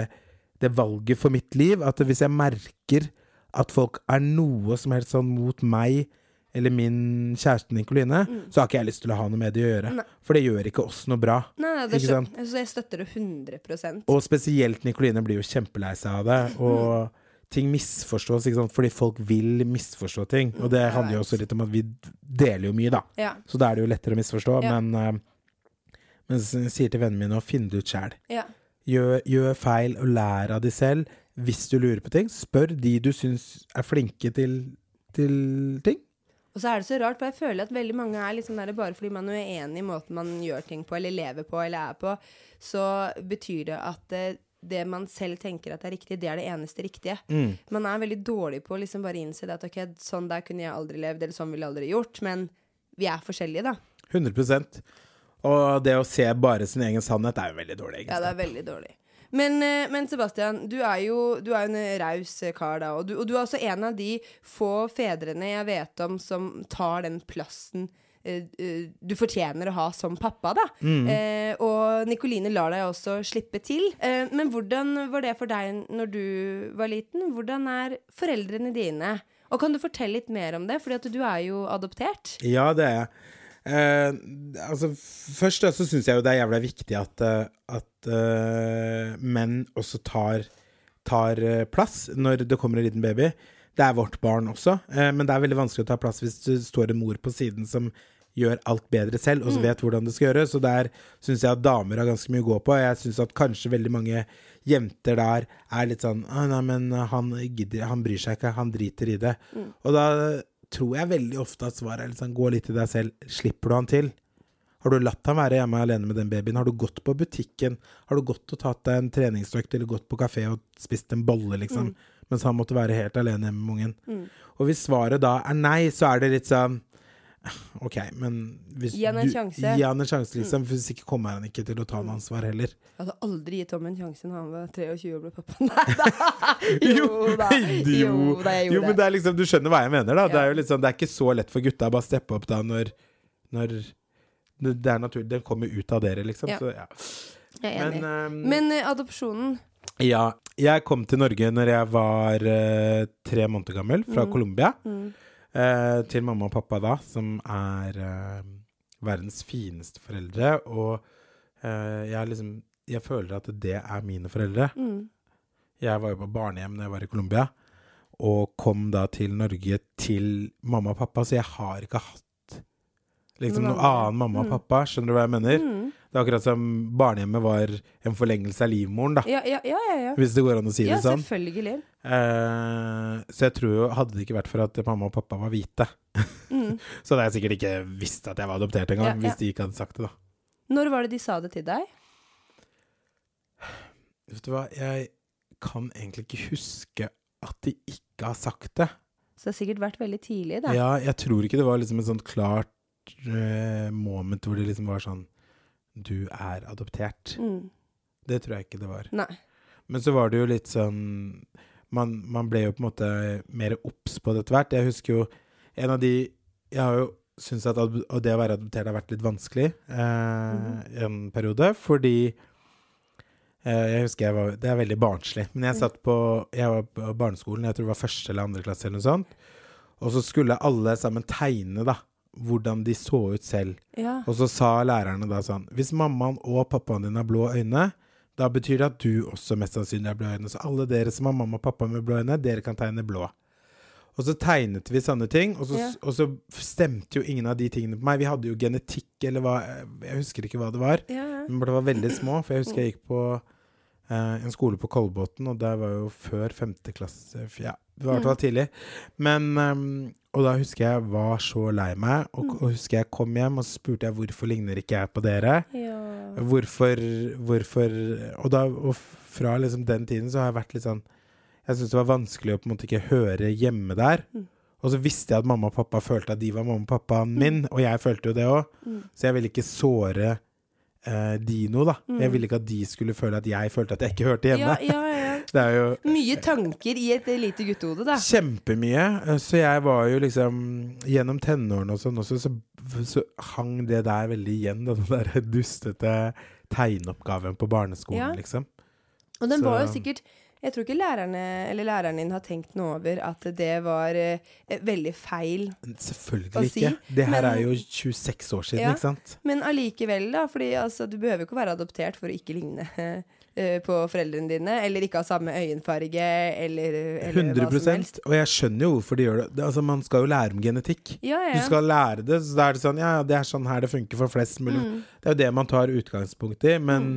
B: det valget for mitt liv. At hvis jeg merker at folk er noe som helst sånn mot meg eller min kjæreste Nikoline, så har ikke jeg lyst til å ha noe med det å gjøre.
A: Mm. Nei.
B: For det gjør ikke oss noe bra.
A: Nei, nei,
B: Ikke sant?
A: så jeg støtter det 100
B: Og spesielt Nikoline blir jo kjempelei seg av det. Og ting misforstås, ikke sant? fordi folk vil misforstå ting. Og det handler jo også litt om at vi deler jo mye, da.
A: Ja.
B: Så da er det jo lettere å misforstå.
A: Ja.
B: Men, eh, men jeg sier til vennene mine å finne det ut sjæl.
A: ja.
B: Gjør, gjør feil og lær av de selv. Hvis du lurer på ting, spør de du syns er flinke til, til ting.
A: Og så er det så rart, for jeg føler at veldig mange er liksom der bare fordi man er uenig i måten man gjør ting på, eller lever på, eller er på, så betyr det at det, det man selv tenker at er riktig, det er det eneste riktige.
B: Mm.
A: Man er veldig dårlig på å liksom bare innse det at ok, sånn der kunne jeg aldri levd, eller sånn ville jeg aldri gjort, men vi er forskjellige, da.
B: 100% Og det å se bare sin egen sannhet er jo veldig dårlig.
A: Ja, det er veldig dårlig. Men, eh, men Sebastian, du er jo du er en raus kar, da. Og du, og du er også en av de få fedrene jeg vet om som tar den plassen eh, eh, du fortjener å ha som pappa, da. Eh, og Nikoline lar deg også slippe til. Eh, men hvordan var det for deg når du var liten? Hvordan er foreldrene dine? Og kan du fortelle litt mer om det? Fordi at du er jo adoptert.
B: Ja, det er jeg. Eh, altså, først så syns jeg jo det er jævla viktig at, eh, at uh, menn også tar, tar plass når det kommer en liten baby. Det er vårt barn også, eh, men det er veldig vanskelig å ta plass hvis det står en mor på siden som gjør alt bedre selv, og så vet hvordan det skal gjøres. Så der syns jeg at damer har ganske mye å gå på. Jeg syns at kanskje veldig mange jenter der er litt sånn «Å, Nei, men han gidder, han bryr seg ikke, han driter i det. Og da tror jeg veldig ofte at svaret er sånn gå litt i deg selv, slipper du han til? Har du latt han være hjemme alene med den babyen? Har du gått på butikken? Har du gått og tatt deg en treningsøkt eller gått på kafé og spist en bolle, liksom? Mens han måtte være helt alene hjemme med ungen. Og hvis svaret da er nei, så er det litt sånn OK, men hvis
A: Gi han en
B: du,
A: sjanse.
B: Gi han en sjanse, liksom. For hvis ikke kommer han ikke til å ta noe ansvar heller.
A: Jeg hadde aldri gitt Tom en sjanse når han var 23 og ble pappa. Nei da! Jo da. Jo da, jeg
B: jo, men det er liksom, du skjønner hva jeg mener, da. Det er jo sånn, det er ikke så lett for gutta å bare steppe opp da når, når det er naturlig. Det kommer ut av dere, liksom.
A: Ja.
B: Så, ja.
A: Jeg er enig.
B: Men, um,
A: Men uh, adopsjonen
B: ja. Jeg kom til Norge når jeg var uh, tre måneder gammel, fra Colombia. Eh, til mamma og pappa da, som er eh, verdens fineste foreldre. Og eh, jeg liksom Jeg føler at det er mine foreldre. Jeg var jo på barnehjem da jeg var i Colombia, og kom da til Norge til mamma og pappa, så jeg har ikke hatt liksom
A: Noen
B: annen mamma og pappa. Skjønner du hva jeg mener? Det er akkurat som barnehjemmet var en forlengelse av livmoren, da.
A: Ja, ja, ja. ja.
B: Hvis det går an å si
A: ja
B: det sånn.
A: Ja, selvfølgelig.
B: Uh, så jeg tror jo, hadde det ikke vært for at mamma og pappa var hvite, så hadde jeg sikkert ikke visst at jeg var adoptert engang,
A: Ja, ja.
B: hvis de ikke hadde sagt det, da.
A: Når var det de sa det til deg?
B: Vet du hva, jeg kan egentlig ikke huske at de ikke har sagt det.
A: Så det har sikkert vært veldig tidlig, da.
B: Ja, jeg tror ikke det var liksom et sånt klart eh, moment hvor det liksom var sånn Du er adoptert.
A: Mm.
B: Det tror jeg ikke det var.
A: Nei.
B: Men så var det jo litt sånn Man, man ble jo på en måte mer obs på det etter hvert. Jeg husker jo en av de Jeg har jo syntes at det å være adoptert har vært litt vanskelig eh, mm. en periode, fordi eh, jeg husker jeg var Det er veldig barnslig. Men jeg satt på Jeg var på barneskolen, jeg tror det var første eller andre klasse eller noe sånt. Og så skulle alle sammen tegne, da. Hvordan de så ut selv.
A: Ja.
B: Og så sa lærerne da sånn Hvis mammaen og pappaen din har blå øyne, da betyr det at du også mest sannsynlig har blå øyne. Så alle dere som har mamma og pappa med blå øyne, dere kan tegne blå. Og så tegnet vi sånne ting, og så,
A: Ja.
B: og så stemte jo ingen av de tingene på meg. Vi hadde jo genetikk, eller hva Jeg husker ikke hva det var.
A: Ja.
B: Men det var veldig små, for jeg husker jeg gikk på eh, en skole på Kolbotn, og der var jo før femte klasse Ja, det var i hvert fall tidlig. Men ehm, Og da husker jeg var så lei meg, og, og husker jeg kom hjem, og så spurte jeg hvorfor ligner ikke jeg på dere?
A: ja.
B: Hvorfor, hvorfor Og da og fra liksom den tiden så har jeg vært litt sånn Jeg syntes det var vanskelig å på en måte ikke høre hjemme der.
A: Mm.
B: Og så visste jeg at mamma og pappa følte at de var mamma og pappaen min, og jeg følte jo det òg.
A: Mm.
B: Så jeg ville ikke såre eh, Dino, da. da. Jeg ville ikke at de skulle føle at jeg følte at jeg ikke hørte hjemme.
A: Ja, ja, ja.
B: Det er jo
A: Mye tanker i et lite guttehode, da.
B: kjempemye. Eh, Så jeg var jo liksom Gjennom tenårene og sånn også, så, så hang det der veldig igjen, da, den der dustete tegneoppgaven på barneskolen, liksom.
A: Og den var jo sikkert Jeg tror ikke lærerne eller læreren din har tenkt noe over at det var eh, veldig feil.
B: Selvfølgelig
A: Å si,
B: ikke. Det her
A: men-
B: er jo 26 år siden,
A: Ja.
B: ikke sant?
A: Men allikevel, da. Fordi altså, du behøver ikke ikke være adoptert for å ikke ligne eh, på foreldrene dine. Eller ikke ha samme øyenfarge, eller, eller hva som helst.
B: Og jeg skjønner jo hvorfor de gjør det. det altså, man skal jo lære om genetikk.
A: Ja, ja.
B: Du skal lære det, så da er det sånn Ja, det er sånn her det funker for flest mulig.
A: Mm.
B: Det er jo det man tar utgangspunkt i, men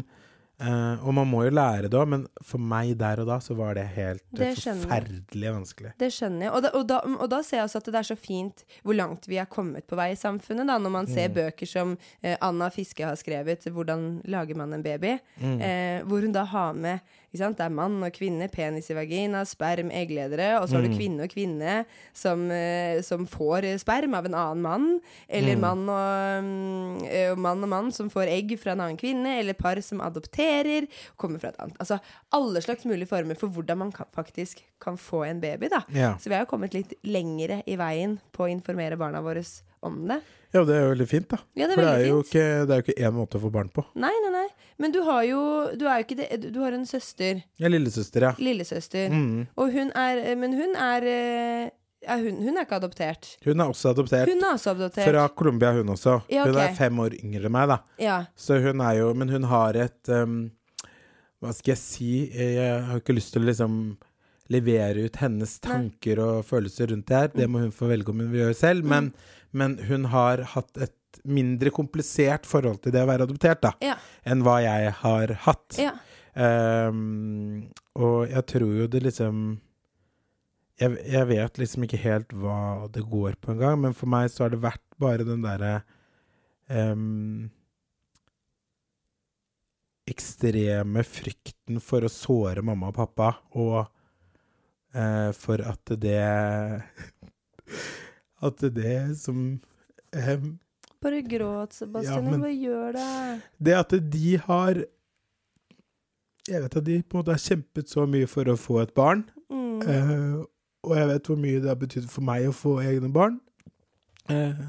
B: eh, Og man må jo lære det òg, men for meg der og da så var det helt
A: Det
B: forferdelig vanskelig.
A: Det skjønner jeg. Og da, og, da, og da ser jeg også at det er så fint hvor langt vi er kommet på vei i samfunnet. Da, når man
B: Mm.
A: ser bøker som uh, Anna Fiske har skrevet, 'Hvordan lager man en baby',
B: Mm.
A: uh, hvor hun da har med? Det er mann og kvinne, penis i vagina, sperm, eggledere, og så har
B: Mm.
A: du kvinne og kvinne som, eh, som får sperm av en annen mann, eller
B: Mm.
A: mann, og, mm, eh, og mann og mann som får egg fra en annen kvinne, eller par som adopterer, kommer fra et annet Altså alle slags mulige former for hvordan man kan, faktisk kan få en baby, da.
B: Ja.
A: Så vi har jo kommet litt lengre i veien på å informere barna våre om det.
B: ja, det er jo veldig fint, da.
A: Ja, det er
B: For det er jo
A: fint.
B: ikke, det er jo ikke én måte å få barn på.
A: Nei, nei, nei. Men du har jo Du er jo ikke det Du har en søster.
B: Er lillesøster, ja.
A: Lillesøster.
B: Mm.
A: Og hun er Men hun er eh, er hun, hun er ikke adoptert.
B: Hun er også adoptert.
A: Hun er også adoptert.
B: Fra Colombia, hun også.
A: Ja,
B: Hun er fem år yngre enn meg, da.
A: Ja.
B: Så hun er jo Men hun har et um, Hva skal jeg si? Jeg har ikke lyst til å liksom levere ut hennes tanker og følelser rundt det her. Det må hun få velge om hun vil gjøre selv. Men, men hun har hatt et mindre komplisert forhold til det å være adoptert, da,
A: Ja.
B: enn hva jeg har hatt.
A: ja.
B: Um, og jeg tror jo det liksom jeg, jeg vet liksom ikke helt hva det går på engang, men for meg så har det vært bare den derre um, Ekstreme frykten for å såre mamma og pappa, og uh, for at det At det som em,
A: Bare gråt, Sebastian.
B: Ja,
A: Hva gjør det?
B: Det at de har Jeg vet at de på en måte har kjempet så mye for å få et barn.
A: Mm.
B: eh, og jeg vet hvor mye det har betydd for meg å få egne barn. Eh,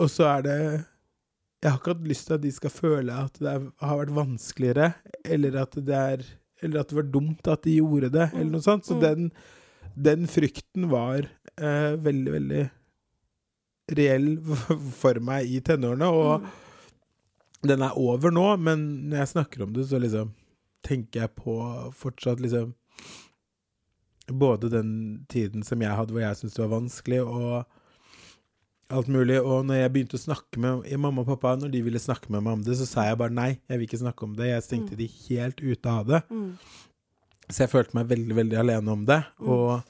B: og så er det Jeg har ikke hatt lyst til at de skal føle at det er, har vært vanskeligere, eller at det er Eller at det var dumt at de gjorde det, eller noe sånt. Så
A: Mm.
B: den, den frykten var eh, veldig, veldig reell for meg i tenårene. Og
A: Mm.
B: den er over nå, men når jeg snakker om det, så liksom tenker jeg på fortsatt liksom Både den tiden som jeg hadde hvor jeg syntes det var vanskelig, og alt mulig. Og når jeg begynte å snakke med mamma og pappa, når de ville snakke med meg om det, så sa jeg bare nei, jeg vil ikke snakke om det. Jeg stengte de helt ute av det.
A: Mm.
B: Så jeg følte meg veldig, veldig alene om det. Og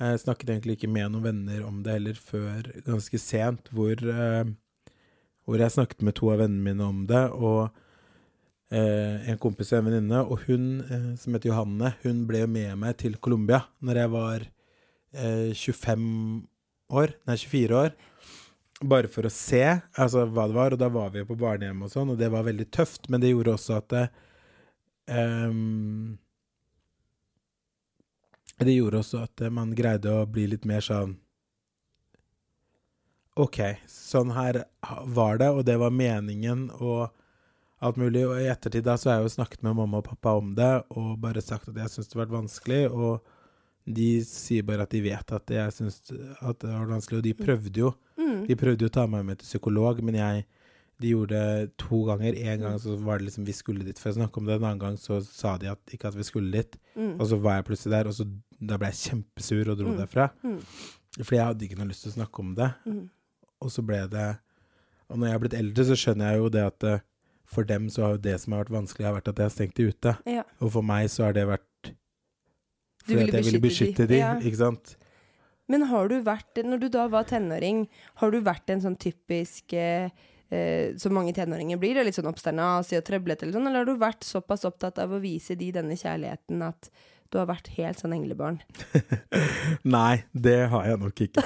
B: jeg snakket egentlig ikke med noen venner om det heller før ganske sent, hvor, eh, hvor jeg snakket med to av vennene mine om det, og eh, en kompis og en venninne, og hun, eh, som heter Johanne, hun ble med meg til Colombia når jeg var eh, 25 år, nei 24 år, bare for å se altså, hva det var. Og da var vi på barnehjem og sånn, og det var veldig tøft, men det gjorde også at det, ehm, det gjorde også at man greide å bli litt mer sånn OK, sånn her var det, og det var meningen, og alt mulig. Og i ettertid da så har jeg jo snakket med mamma og pappa om det, og bare sagt at jeg syns det har vært vanskelig. Og de sier bare at de vet at jeg syns at det var vanskelig, og de prøvde jo.
A: Mm.
B: De prøvde jo å ta meg med til psykolog, men jeg de gjorde det to ganger. En gang så var det liksom vi skulle dit for å snakke om det, en annen gang så sa de at, ikke at vi skulle dit.
A: Mm.
B: Og så var jeg plutselig der, og så, da ble jeg kjempesur og dro derfra.
A: Mm.
B: Fordi jeg hadde ikke noe lyst til å snakke om det.
A: Mm.
B: Og så ble det Og når jeg har blitt eldre, så skjønner jeg jo det at eh, for dem så har jo det som har vært vanskelig, har vært at jeg har stengt de ute.
A: Ja.
B: Og for meg så har det vært fordi
A: ville
B: at jeg ville
A: beskytte de,
B: de,
A: ja.
B: ikke sant?
A: Men har du vært, når du da var tenåring, har du vært en sånn typisk eh, eh, Som mange tenåringer blir, litt sånn oppstandasig og trøblete, eller sånn, eller har du vært såpass opptatt av å vise de denne kjærligheten at du har vært helt sånn englebarn?
B: Nei, det har jeg nok ikke.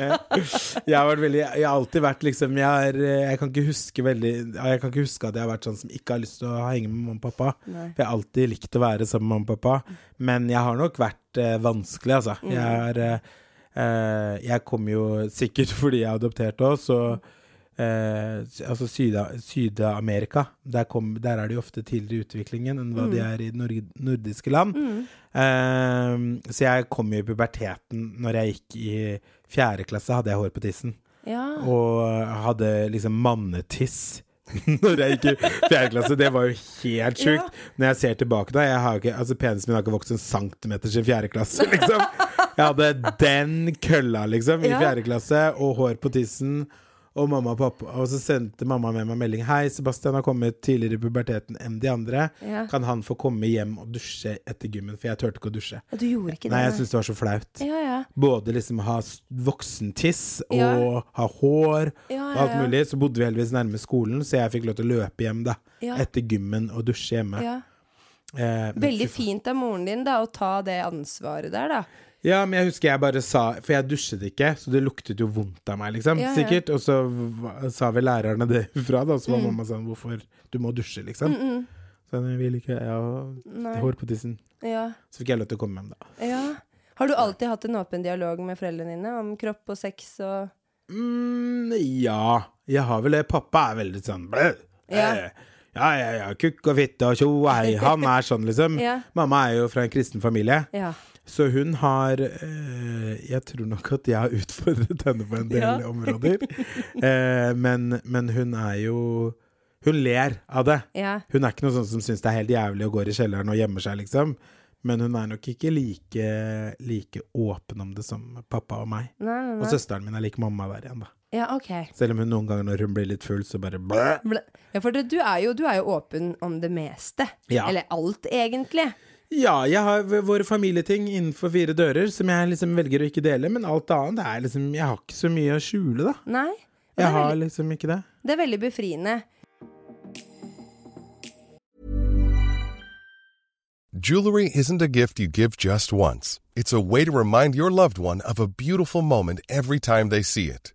B: jeg har veldig Jeg har alltid vært liksom Jeg, er, jeg kan ikke huske veldig Jeg kan ikke huske at jeg har vært sånn som ikke har lyst til å henge med mamma og pappa.
A: Nei.
B: For jeg har alltid likt å være sammen med mamma og pappa. Men jeg har nok vært eh, vanskelig, altså.
A: Mm.
B: Jeg er eh, eh, Jeg kom jo sikkert fordi jeg adopterte òg, så eh, Altså Syda- Syd-Amerika, der, der er de ofte tidligere i utviklingen enn hva de
A: Mm.
B: er i nord nordiske land. Eh, så jeg kom jo i puberteten når jeg gikk i fjerde klasse, hadde jeg hår på tissen.
A: Ja.
B: Og hadde liksom mannetiss. Når jeg gikk i fjerde klasse. Det var jo helt sjukt. Når jeg ser tilbake da ikke, altså Penisen min har ikke vokst en centimeter siden fjerde klasse, liksom. Jeg hadde den kølla, liksom, i fjerde klasse, og hår på tissen. Og mamma og pappa Og så sendte mamma med meg melding. 'Hei, Sebastian har kommet tidligere i puberteten enn de andre.
A: Ja.
B: Kan han få komme hjem og dusje etter gymmen?' For jeg turte ikke å dusje.
A: Ja, Du gjorde ikke det?
B: Nei, jeg syntes det var så flaut.
A: Ja, ja.
B: Både liksom ha voksentiss og ha hår og alt mulig. Så bodde vi heldigvis nærme skolen, så jeg fikk lov til å løpe hjem da etter gymmen og dusje hjemme.
A: ja.
B: Eh,
A: Veldig fint av moren din da, å ta det ansvaret der, da.
B: Ja, men jeg husker jeg bare sa For jeg dusjet ikke, så det luktet jo vondt av meg, liksom.
A: Ja, ja.
B: Sikkert. Og så sa vel lærerne det fra, da. Så var
A: Mm.
B: mamma sånn Hvorfor? Du må dusje, liksom. Så jeg vil ikke Jeg har hår på tissen.
A: Ja.
B: Så fikk jeg lov til å komme hjem, da.
A: ja. Har du alltid hatt en åpen dialog med foreldrene dine om kropp og sex og
B: Mm, ja, jeg har vel det. Pappa er veldig sånn blæ.
A: Ja.
B: Eh, Ja, ja, ja, kukk og fitte og tjo og hei. Han er sånn, liksom.
A: Ja.
B: Mamma er jo fra en kristen familie,
A: Ja.
B: Så hun har eh, Jeg tror nok at jeg har utfordret henne på en del
A: Ja.
B: områder. Eh, men, men hun er jo Hun ler av det.
A: Ja.
B: Hun er ikke noe sånn som syns det er helt jævlig og går i kjelleren og gjemmer seg, liksom. Men hun er nok ikke like, like åpen om det som pappa og meg.
A: Nei, nei,
B: Og søsteren min er lik mamma der igjen, da.
A: Ja, okay.
B: Selv om hun noen ganger når hun blir litt full, så bare blæ.
A: Ja, for du, er jo, du er jo åpen om det meste.
B: Ja.
A: Eller alt, egentlig.
B: Ja, jeg har våre familieting innenfor fire dører som jeg liksom velger å ikke dele, men alt annet er liksom Jeg har ikke så mye å skjule, da.
A: Nei.
B: Jeg
A: er
B: har
A: veldig,
B: liksom ikke det.
A: det er veldig befriende.
C: Jewelry isn't a gift you give just once. It's a way to remind your loved one of a beautiful moment every time they see it.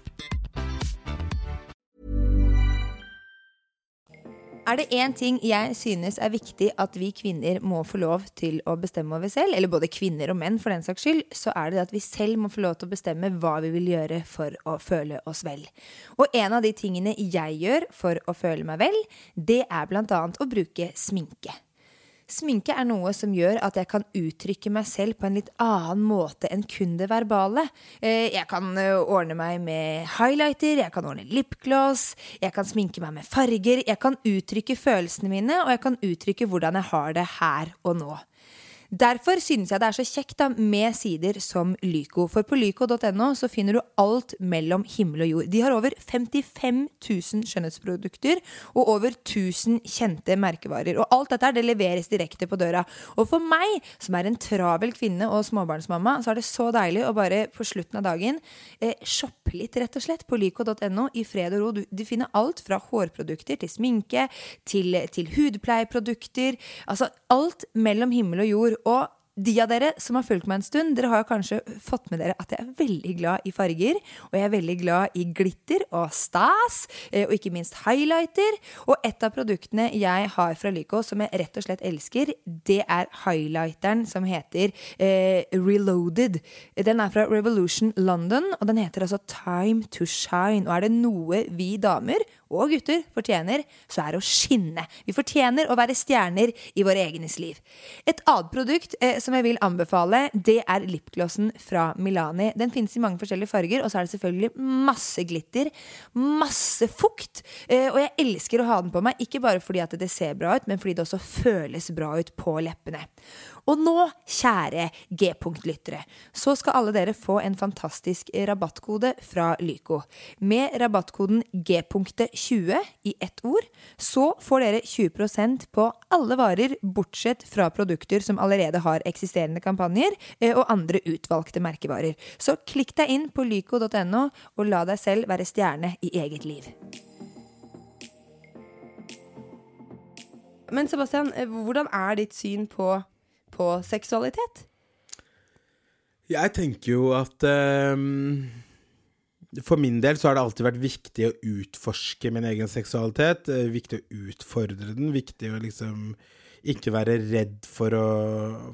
A: er det én ting jeg synes er viktig at vi kvinner må få lov til å bestemme over selv, eller både kvinner og menn for den saks skyld, så er det at vi selv må få lov til å bestemme hva vi vil gjøre for å føle oss vel. Og en av de tingene jeg gjør for å føle meg vel, det er blant annet å bruke sminke. Sminke er noe som gjør at jeg kan uttrykke meg selv på en litt annen måte enn kun det verbale. Eh, jeg kan eh, ordne meg med highlighter, jeg kan ordne lipgloss, jeg kan sminke meg med farger. Jeg kan uttrykke følelsene mine, og jeg kan uttrykke hvordan jeg har det her og nå. Derfor synes jeg det er så kjekt da, med sider som Lyco. For på lyco.no så finner du alt mellom himmel og jord. De har over 55 000 skjønnhetsprodukter og over 1000 kjente merkevarer. Og alt dette det leveres direkte på døra. Og for meg, som er en travel kvinne og småbarnsmamma, så er det så deilig å bare på slutten av dagen eh, shoppe litt, rett og slett, på lyco.no i fred og ro. Du, du, finner alt fra hårprodukter til sminke til, til hudpleieprodukter. Altså alt mellom himmel og jord. Og de av dere som har fulgt meg en stund, dere har kanskje fått med dere at jeg er veldig glad i farger. Og jeg er veldig glad i glitter og stas, eh, og ikke minst highlighter. Og et av produktene jeg har fra Lyco som jeg rett og slett elsker, det er highlighteren som heter eh, Reloaded. Den er fra Revolution London, og den heter altså Time to Shine. Og er det noe vi damer og gutter fortjener, så er det å skinne. Vi fortjener å være stjerner i våre egnes liv. Et annet produkt eh, som jeg vil anbefale, det er lipglossen fra Milani. Den finnes i mange forskjellige farger, og så er det selvfølgelig masse glitter. Masse fukt. Eh, og jeg elsker å ha den på meg, ikke bare fordi at det ser bra ut, men fordi det også føles bra ut på leppene. Og nå, kjære G-punktlyttere, så skal alle dere få en fantastisk rabattkode fra Lyco. Med rabattkoden G-punktet20 i ett ord, så får dere 20% på alle varer, bortsett fra produkter som allerede har eksisterende kampanjer, eh, og andre utvalgte merkevarer. Så klikk deg inn på lyco.no, og la deg selv være stjerne i eget liv. Men Sebastian, eh, hvordan er ditt syn på på seksualitet?
B: Jeg tenker jo at um, For min del så har det alltid vært viktig å utforske min egen seksualitet. Uh, viktig å utfordre den. Viktig å liksom ikke være redd for å,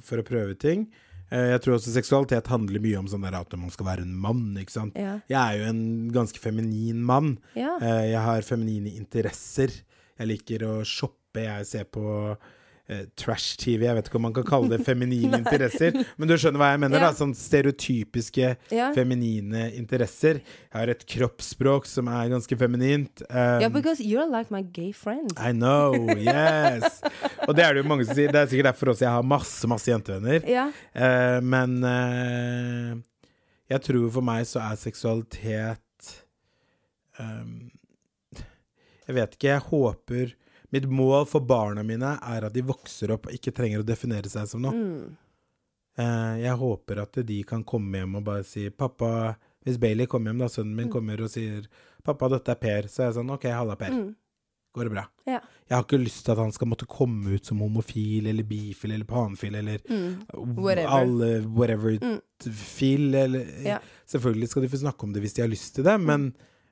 B: for å prøve ting. Uh, jeg tror også seksualitet handler mye om sånn der at man skal være en mann. ikke sant? Ja. Jeg er jo en ganske feminin mann. Ja. Uh, jeg har feminine interesser. Jeg liker å shoppe. Jeg ser på Eh, trash-TV. Jeg vet ikke om man kan kalle det feminine interesser, men du skjønner hva jeg mener? Ja. da, Sånn stereotypiske ja. feminine interesser. Jeg har et kroppsspråk som er ganske feminint.
A: Um, yeah, because you're like my gay friend.
B: I know, yes! Og det er det jo mange som sier. Det er sikkert derfor også jeg har masse, masse jentevenner. Ja. Uh, men uh, jeg tror for meg så er seksualitet um, Jeg vet ikke. Jeg håper Mitt mål for barna mine er at de vokser opp og ikke trenger å definere seg som noe. Mm. Eh, jeg håper at de kan komme hjem og bare si 'Pappa' Hvis Bailey kommer hjem, da, sønnen min mm. kommer og sier 'Pappa, dette er Per', så er jeg sånn 'OK, halla, Per'. Mm. Går det bra? Ja. Jeg har ikke lyst til at han skal måtte komme ut som homofil eller bifil eller panfil eller mm. whatever. Alle, whatever mm. fil eller ja. Selvfølgelig skal de få snakke om det hvis de har lyst til det, men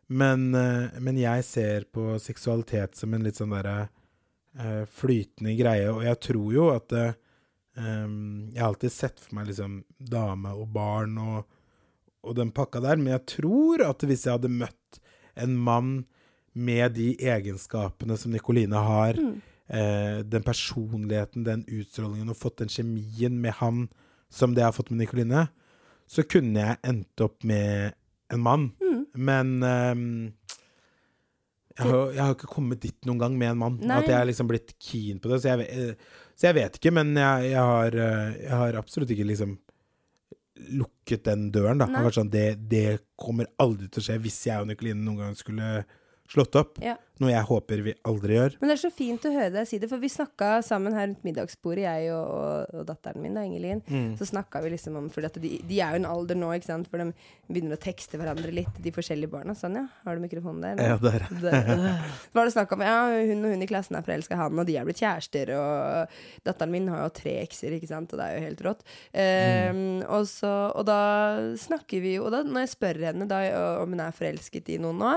B: men, eh, men, jeg ser på seksualitet som en litt sånn derre uh, flytende greie, og jeg tror jo at det, um, Jeg har alltid sett for meg liksom dame og barn og, og den pakka der, men jeg tror at hvis jeg hadde møtt en mann med de egenskapene som Nikoline har, mm. eh, den personligheten, den utstrålingen, og fått den kjemien med han som det jeg har fått med Nikoline, så kunne jeg endt opp med en mann. Mm. Men um, jeg, har, jeg, har, ikke kommet dit noen gang med en mann. Nei. At jeg har liksom blitt keen på det. Så jeg, eh, så jeg vet ikke, men jeg, jeg, har, eh, jeg har absolutt ikke liksom lukket den døren, da. Sånn, det, det, kommer aldri til å skje hvis jeg og Nikoline noen gang skulle slått opp. Ja. Noe jeg håper vi aldri gjør.
A: Men det er så fint å høre deg si det, for vi snakka sammen her rundt middagsbordet, jeg og, og, og datteren min, da, Ingelin. Mm. Så snakka vi liksom om For de, de, er jo en alder nå, ikke sant, for de begynner å tekste hverandre litt, de forskjellige barna. Sånn, ja. Har du mikrofonen der?
B: Ja, der.
A: Så var det snakk om ja, hun og hun i klassen er forelska i han, og de er blitt kjærester, og datteren min har jo tre ekser, ikke sant, og det er jo helt rått. Um, mm. og, så, og da snakker vi jo Og da, når jeg spør henne da om hun er forelsket i noen nå,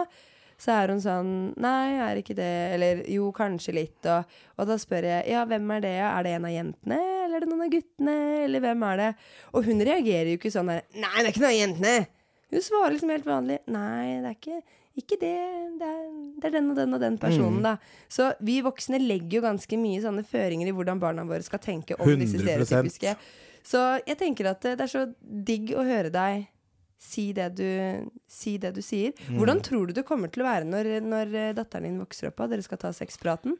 A: så er hun sånn Nei, jeg er ikke det. Eller jo, kanskje litt. Og, og da spør jeg ja, hvem er det? Er det en av jentene? Eller er det noen av guttene? Eller hvem er det? Og hun reagerer jo ikke sånn der Nei, det er ikke noen av jentene! Hun svarer liksom helt vanlig. Nei, det er ikke, ikke det. Det er, det er den og den og den personen, da. Så vi voksne legger jo ganske mye sånne føringer i hvordan barna våre skal tenke om disse
B: 100%.
A: stereotypiske. Så jeg tenker at det er så digg å høre deg si det du, si det du sier. Hvordan tror du det kommer til å være når, når datteren din vokser opp og dere skal ta sexpraten?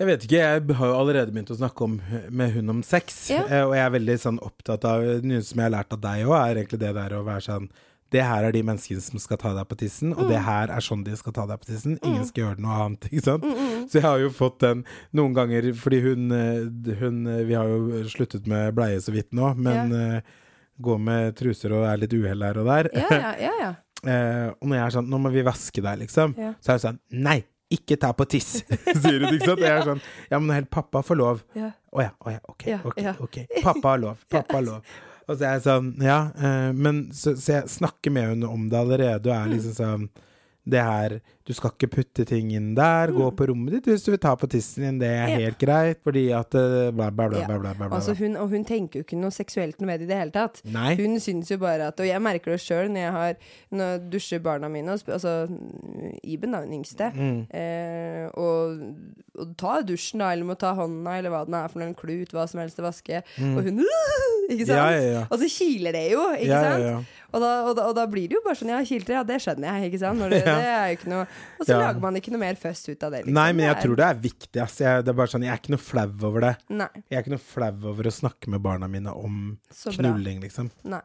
B: Jeg vet ikke, jeg har jo allerede begynt å snakke om, med hun om sex.
A: Ja.
B: eh, Og jeg er veldig sånn opptatt av Noe som jeg har lært av deg òg, er egentlig det der å være sånn Det her er de menneskene som skal ta deg på tissen, og det
A: Mm.
B: her er sånn de skal ta deg på tissen. Ingen skal gjøre noe annet, ikke sant. Så jeg har jo fått den noen ganger Fordi hun, eh, hun eh, Vi har jo sluttet med bleie så vidt nå, men eh, går med truser og er litt uhell her og der.
A: Ja, ja, ja. ja.
B: Eh, og når jeg er sånn Nå må vi vaske deg, liksom. Så er hun sånn Nei, ikke ta på tiss! Sier hun, ikke sant? Og jeg er sånn Ja, men helt pappa får lov.
A: Ja.
B: oh, ja, å ja, ok, ok, ok. Pappa har lov. Pappa har lov. Og så er jeg sånn Ja, eh, men så, så jeg snakker med henne om det allerede, og er
A: Mm.
B: liksom sånn det her Du skal ikke putte ting inn der. Gå på rommet ditt hvis du vil ta på tissen din. Det er
A: Mm. Ja.
B: helt greit, fordi at eh, bla, bla, bla,
A: Ja.
B: bla, bla, bla.
A: Altså hun, og hun tenker jo ikke noe seksuelt noe med det i det hele tatt.
B: Nei.
A: Hun syns jo bare at Og jeg merker det sjøl når jeg har Når jeg dusjer barna mine, altså Iben, da, den yngste,
B: Mm.
A: eh, og, og ta dusjen, da, eller må ta hånda, eller hva den er for noen klut, hva som helst å vaske, og hun Ikke sant?
B: Mm. Ja.
A: Og så kiler det jo, ikke sant? Og, da, og, da, og da blir det jo bare sånn Ja, kilter, ja, det skjønner jeg, ikke sant? Når det, det er jo ikke noe Og så
B: Ja.
A: lager man ikke noe mer føss ut av det. Liksom.
B: Nei, men jeg tror det er viktig. ass. Jeg, det er bare sånn, jeg er ikke noe flau over det.
A: Nei.
B: Jeg er ikke noe flau over å snakke med barna mine om knulling, liksom.
A: Nei.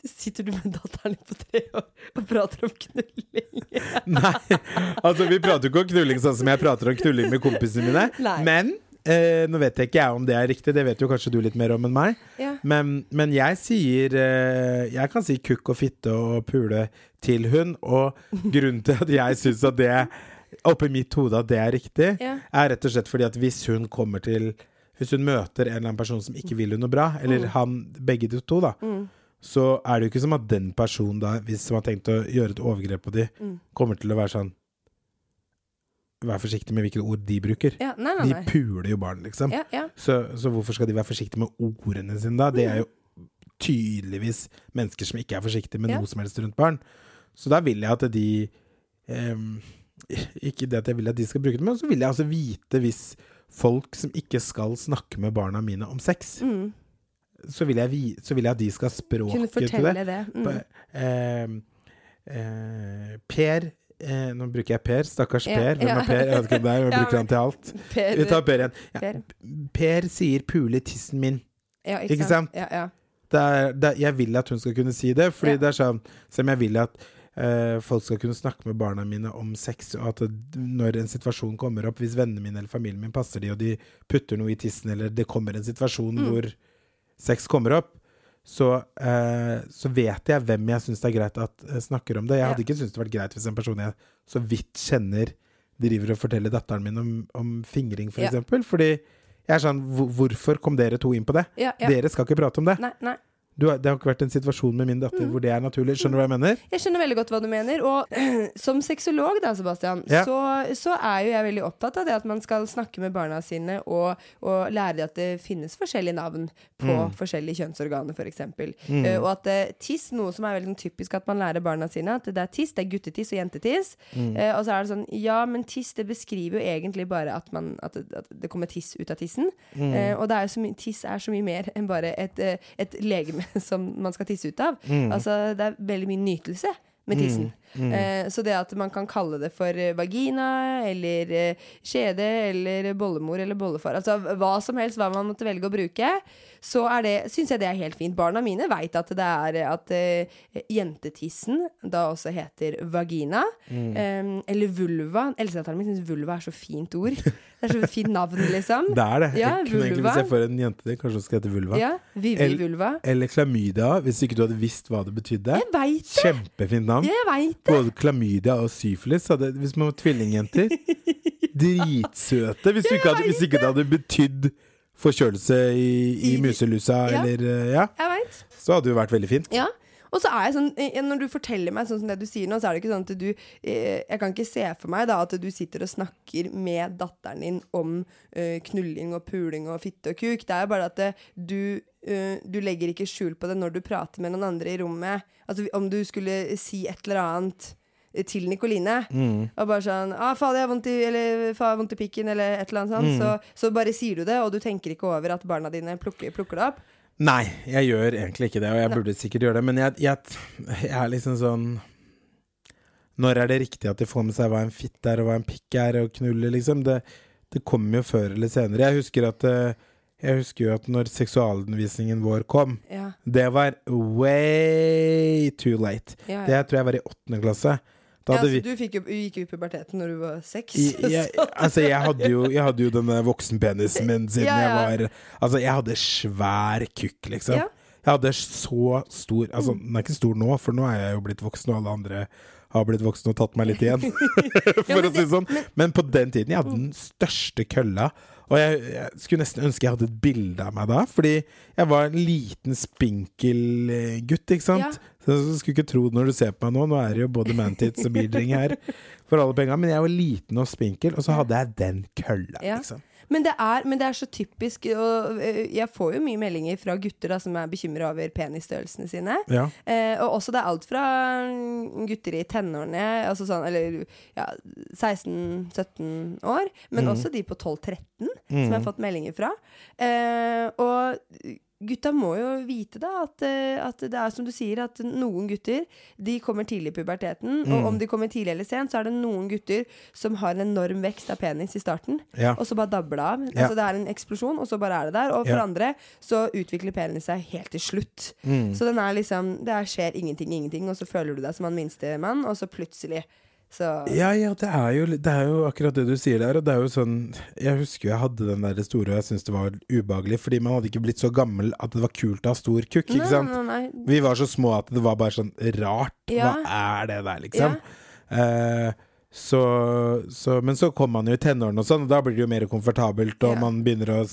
A: Sitter du med datteren din på tre år og prater om knulling?
B: Nei, altså vi prater jo ikke om knulling sånn som jeg prater om knulling med kompisene mine.
A: Nei.
B: Men eh, nå vet jeg ikke jeg om det er riktig, det vet jo kanskje du litt mer om enn meg.
A: Ja.
B: Men, men jeg sier eh, Jeg kan si kukk og fitte og pule til hun, og grunnen til at jeg syns at det oppi mitt hode at det er riktig,
A: Ja.
B: er rett og slett fordi at hvis hun kommer til Hvis hun møter en eller annen person som ikke vil hun noe bra, eller
A: Mm.
B: han, begge de to, da, så er det jo ikke som at den personen da, hvis man har tenkt å gjøre et overgrep på de,
A: Mm.
B: kommer til å være sånn Vær forsiktig med hvilke ord de bruker.
A: Ja, nei, nei,
B: De puler jo barn, liksom.
A: Ja, ja.
B: Så, så hvorfor skal de være forsiktige med ordene sine da? Det er jo tydeligvis mennesker som ikke er forsiktige med noe som helst rundt barn. Så da vil jeg at de em, Ikke det at jeg vil at de skal bruke det, men så vil jeg altså vite hvis folk som ikke skal snakke med barna mine om sex,
A: Mm.
B: så, vil jeg så vil jeg at de skal ha språket til det.
A: det. Mm.
B: em, eh, Per eh, Nå bruker jeg Per. Stakkars
A: Ja,
B: Per. Hvem
A: ja.
B: er Per? Jeg vet ikke hvem det er. Jeg
A: Ja,
B: bruker han til alt.
A: Per,
B: Vi tar Per igjen. Ja.
A: Per.
B: Per sier 'pule tissen min'.
A: ja,
B: ikke sant?
A: Ja, ja.
B: Det er, det, jeg vil at hun skal kunne si det, fordi det er sånn Selv om jeg vil at eh, folk skal kunne snakke med barna mine om sex, og at det, når en situasjon kommer opp, hvis vennene mine eller familien min passer de, og de putter noe i tissen, eller det kommer en situasjon
A: Mm.
B: hvor sex kommer opp, så, eh, så vet jeg hvem jeg syns det er greit at eh, snakker om det. Jeg hadde
A: Ja.
B: ikke syntes det vært greit hvis en person jeg så vidt kjenner, driver og forteller datteren min om, om fingring, for
A: Ja.
B: eksempel. Fordi jeg er sånn Hvorfor kom dere to inn på det?
A: ja, ja.
B: Dere skal ikke prate om det.
A: Nei, nei.
B: Du, det har ikke vært en situasjon med min datter
A: Mm.
B: hvor det er naturlig. Skjønner du hva jeg mener?
A: Jeg skjønner veldig godt hva du mener. Og som sexolog, da, Sebastian,
B: Ja.
A: så, så er jo jeg veldig opptatt av det at man skal snakke med barna sine og, og lære dem at det finnes forskjellige navn på
B: Mm.
A: forskjellige kjønnsorganer, f.eks. Uh, og at uh, tiss, noe som er veldig sånn typisk at man lærer barna sine, at det er tiss, det er guttetiss og jentetiss.
B: Mm.
A: Uh, og så er det sånn, ja, men tiss det beskriver jo egentlig bare at, man, at, at det kommer tiss ut av tissen.
B: Mm.
A: Eh, og det er så tiss er så mye mer enn bare et, et legeme som man skal tisse ut av.
B: Mm.
A: Altså, det er veldig mye nytelse med tissen. Eh, så det at man kan kalle det for eh, vagina eller eh, skjede eller bollemor eller bollefar, altså hva som helst, hva man måtte velge å bruke, så er det, syns jeg det er helt fint. Barna mine veit at det er at eh, jentetissen da også heter vagina. Eh, eller vulva. Eldstedatteren min syns vulva er så fint ord. Det er så fint navn, liksom.
B: Det er det.
A: Ja,
B: jeg kunne egentlig
A: vulva.
B: Hvis jeg får en jente til, kanskje skal hete vulva.
A: Ja, Vivi vulva.
B: Eller klamydia, hvis ikke du hadde visst hva det betydde.
A: Jeg vet det!
B: Kjempefint navn.
A: Jeg det!
B: Både klamydia og syfilis. Hadde, hvis man var tvillingjenter. Dritsøte. Hvis, ikke hadde, hvis ikke det hadde betydd forkjølelse i, i
A: I-
B: muselusa,
A: Ja.
B: eller eh, Ja,
A: Jeg veit.
B: så hadde det jo vært veldig fint.
A: Ja. Og så er jeg sånn eh, Når du forteller meg sånn som det du sier nå, så er det ikke sånn at du eh, Jeg kan ikke se for meg da at du sitter og snakker med datteren din om knulling og puling og fitte og kuk. Det er jo bare at du eh, du legger ikke skjul på det når du prater med noen andre i rommet. Altså Om du skulle si et eller annet eh, til Nikoline, og bare sånn ah, 'Faen, jeg har vondt i, eller, faen, vondt i pikken', eller et eller annet sånt, så, så bare sier du det, og du tenker ikke over at barna dine plukker, plukker det opp.
B: Nei, jeg gjør egentlig ikke det, og jeg burde sikkert gjøre det, men jeg, jeg, jeg er liksom sånn Når er det riktig at de får med seg hva en fitt er, og hva en pikk er, og knuller, liksom? Det, det kommer jo før eller senere. Jeg husker at eh, jeg husker jo at når seksualundervisningen vår kom,
A: Ja.
B: det var way too late.
A: Ja, ja.
B: Det tror jeg var i åttende klasse. Da
A: Ja,
B: altså,
A: du jo, gikk jo i puberteten når du var seks?
B: Jeg, altså, jeg hadde jo, jeg hadde jo denne voksenpenisen min siden
A: Ja, ja.
B: jeg var Altså, jeg hadde svær kukk, liksom.
A: Ja.
B: Jeg hadde så stor Altså, den er ikke stor nå, for nå er jeg jo blitt voksen, og alle andre har blitt voksen og tatt meg litt igjen, for å si det sånn. Men på den tiden, jeg hadde den største kølla. Og jeg, jeg skulle nesten ønske jeg hadde et bilde av meg da, fordi jeg var en liten, spinkel eh, gutt, ikke sant.
A: Ja.
B: Så du skulle ikke tro det når du ser på meg nå. Nå er det jo både mantits og beardring her for alle penga. Men jeg var liten og spinkel, og så hadde jeg den kølla,
A: Ja.
B: liksom.
A: Men det, er, men det er så typisk, og øh, jeg får jo mye meldinger fra gutter da, som er bekymra over penisstørrelsene sine.
B: Ja.
A: Eh, og også det er alt fra mm, gutter i tenårene, altså sånn, eller ja, 16-17 år, men
B: Mm.
A: også de på 12-13, som jeg har fått meldinger fra. Eh, og gutta må jo vite da at, eh, at det er som du sier, at noen gutter de kommer tidlig i puberteten.
B: Mm.
A: Og om de kommer tidlig eller sent, så er det noen gutter som har en enorm vekst av penis i starten,
B: Ja.
A: og så bare dabler det av.
B: Ja.
A: Altså Det er en eksplosjon, og så bare er det der. Og for
B: Ja.
A: andre så utvikler penis seg helt til slutt.
B: Mm.
A: Så den er liksom Det er skjer ingenting, ingenting, og så føler du deg som han minste mann, og så plutselig så
B: Ja, ja, det er, jo, det er jo akkurat det du sier der. Og det er jo sånn Jeg husker jeg hadde den der store, og jeg syntes det var ubehagelig. Fordi man hadde ikke blitt så gammel at det var kult å ha stor kukk, ikke sant?
A: Nei, nei, nei.
B: Vi var så små at det var bare sånn rart.
A: Ja.
B: Hva er det der, liksom? Eh, så, så, men så kommer man jo i tenårene og sånn, og da blir det jo mer komfortabelt, og
A: Ja.
B: man begynner å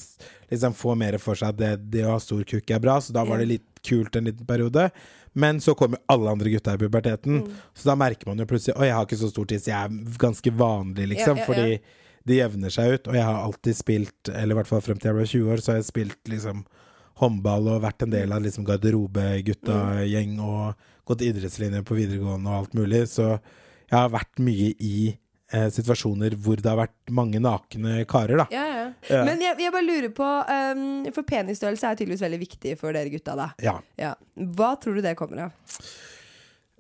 B: liksom få mer for seg at det, det å ha stor kukk er bra, så da var det litt kult en liten periode. Men så kommer alle andre gutta i puberteten,
A: Mm.
B: så da merker man jo plutselig Å, jeg har ikke så stor tiss, jeg er ganske vanlig, liksom.
A: Ja, ja, ja.
B: Fordi det jevner seg ut. Og jeg har alltid spilt, eller i hvert fall frem til jeg ble 20 år, så har jeg spilt liksom håndball og vært en del av liksom garderobegutta-gjeng og gått idrettslinje på videregående og alt mulig. Så jeg har vært mye i eh, situasjoner hvor det har vært mange nakne karer, da.
A: Ja, ja.
B: Ja.
A: Men jeg, jeg bare lurer på um, For penisstørrelse er tydeligvis veldig viktig for dere gutta, da.
B: Ja.
A: Ja. Hva tror du det kommer av?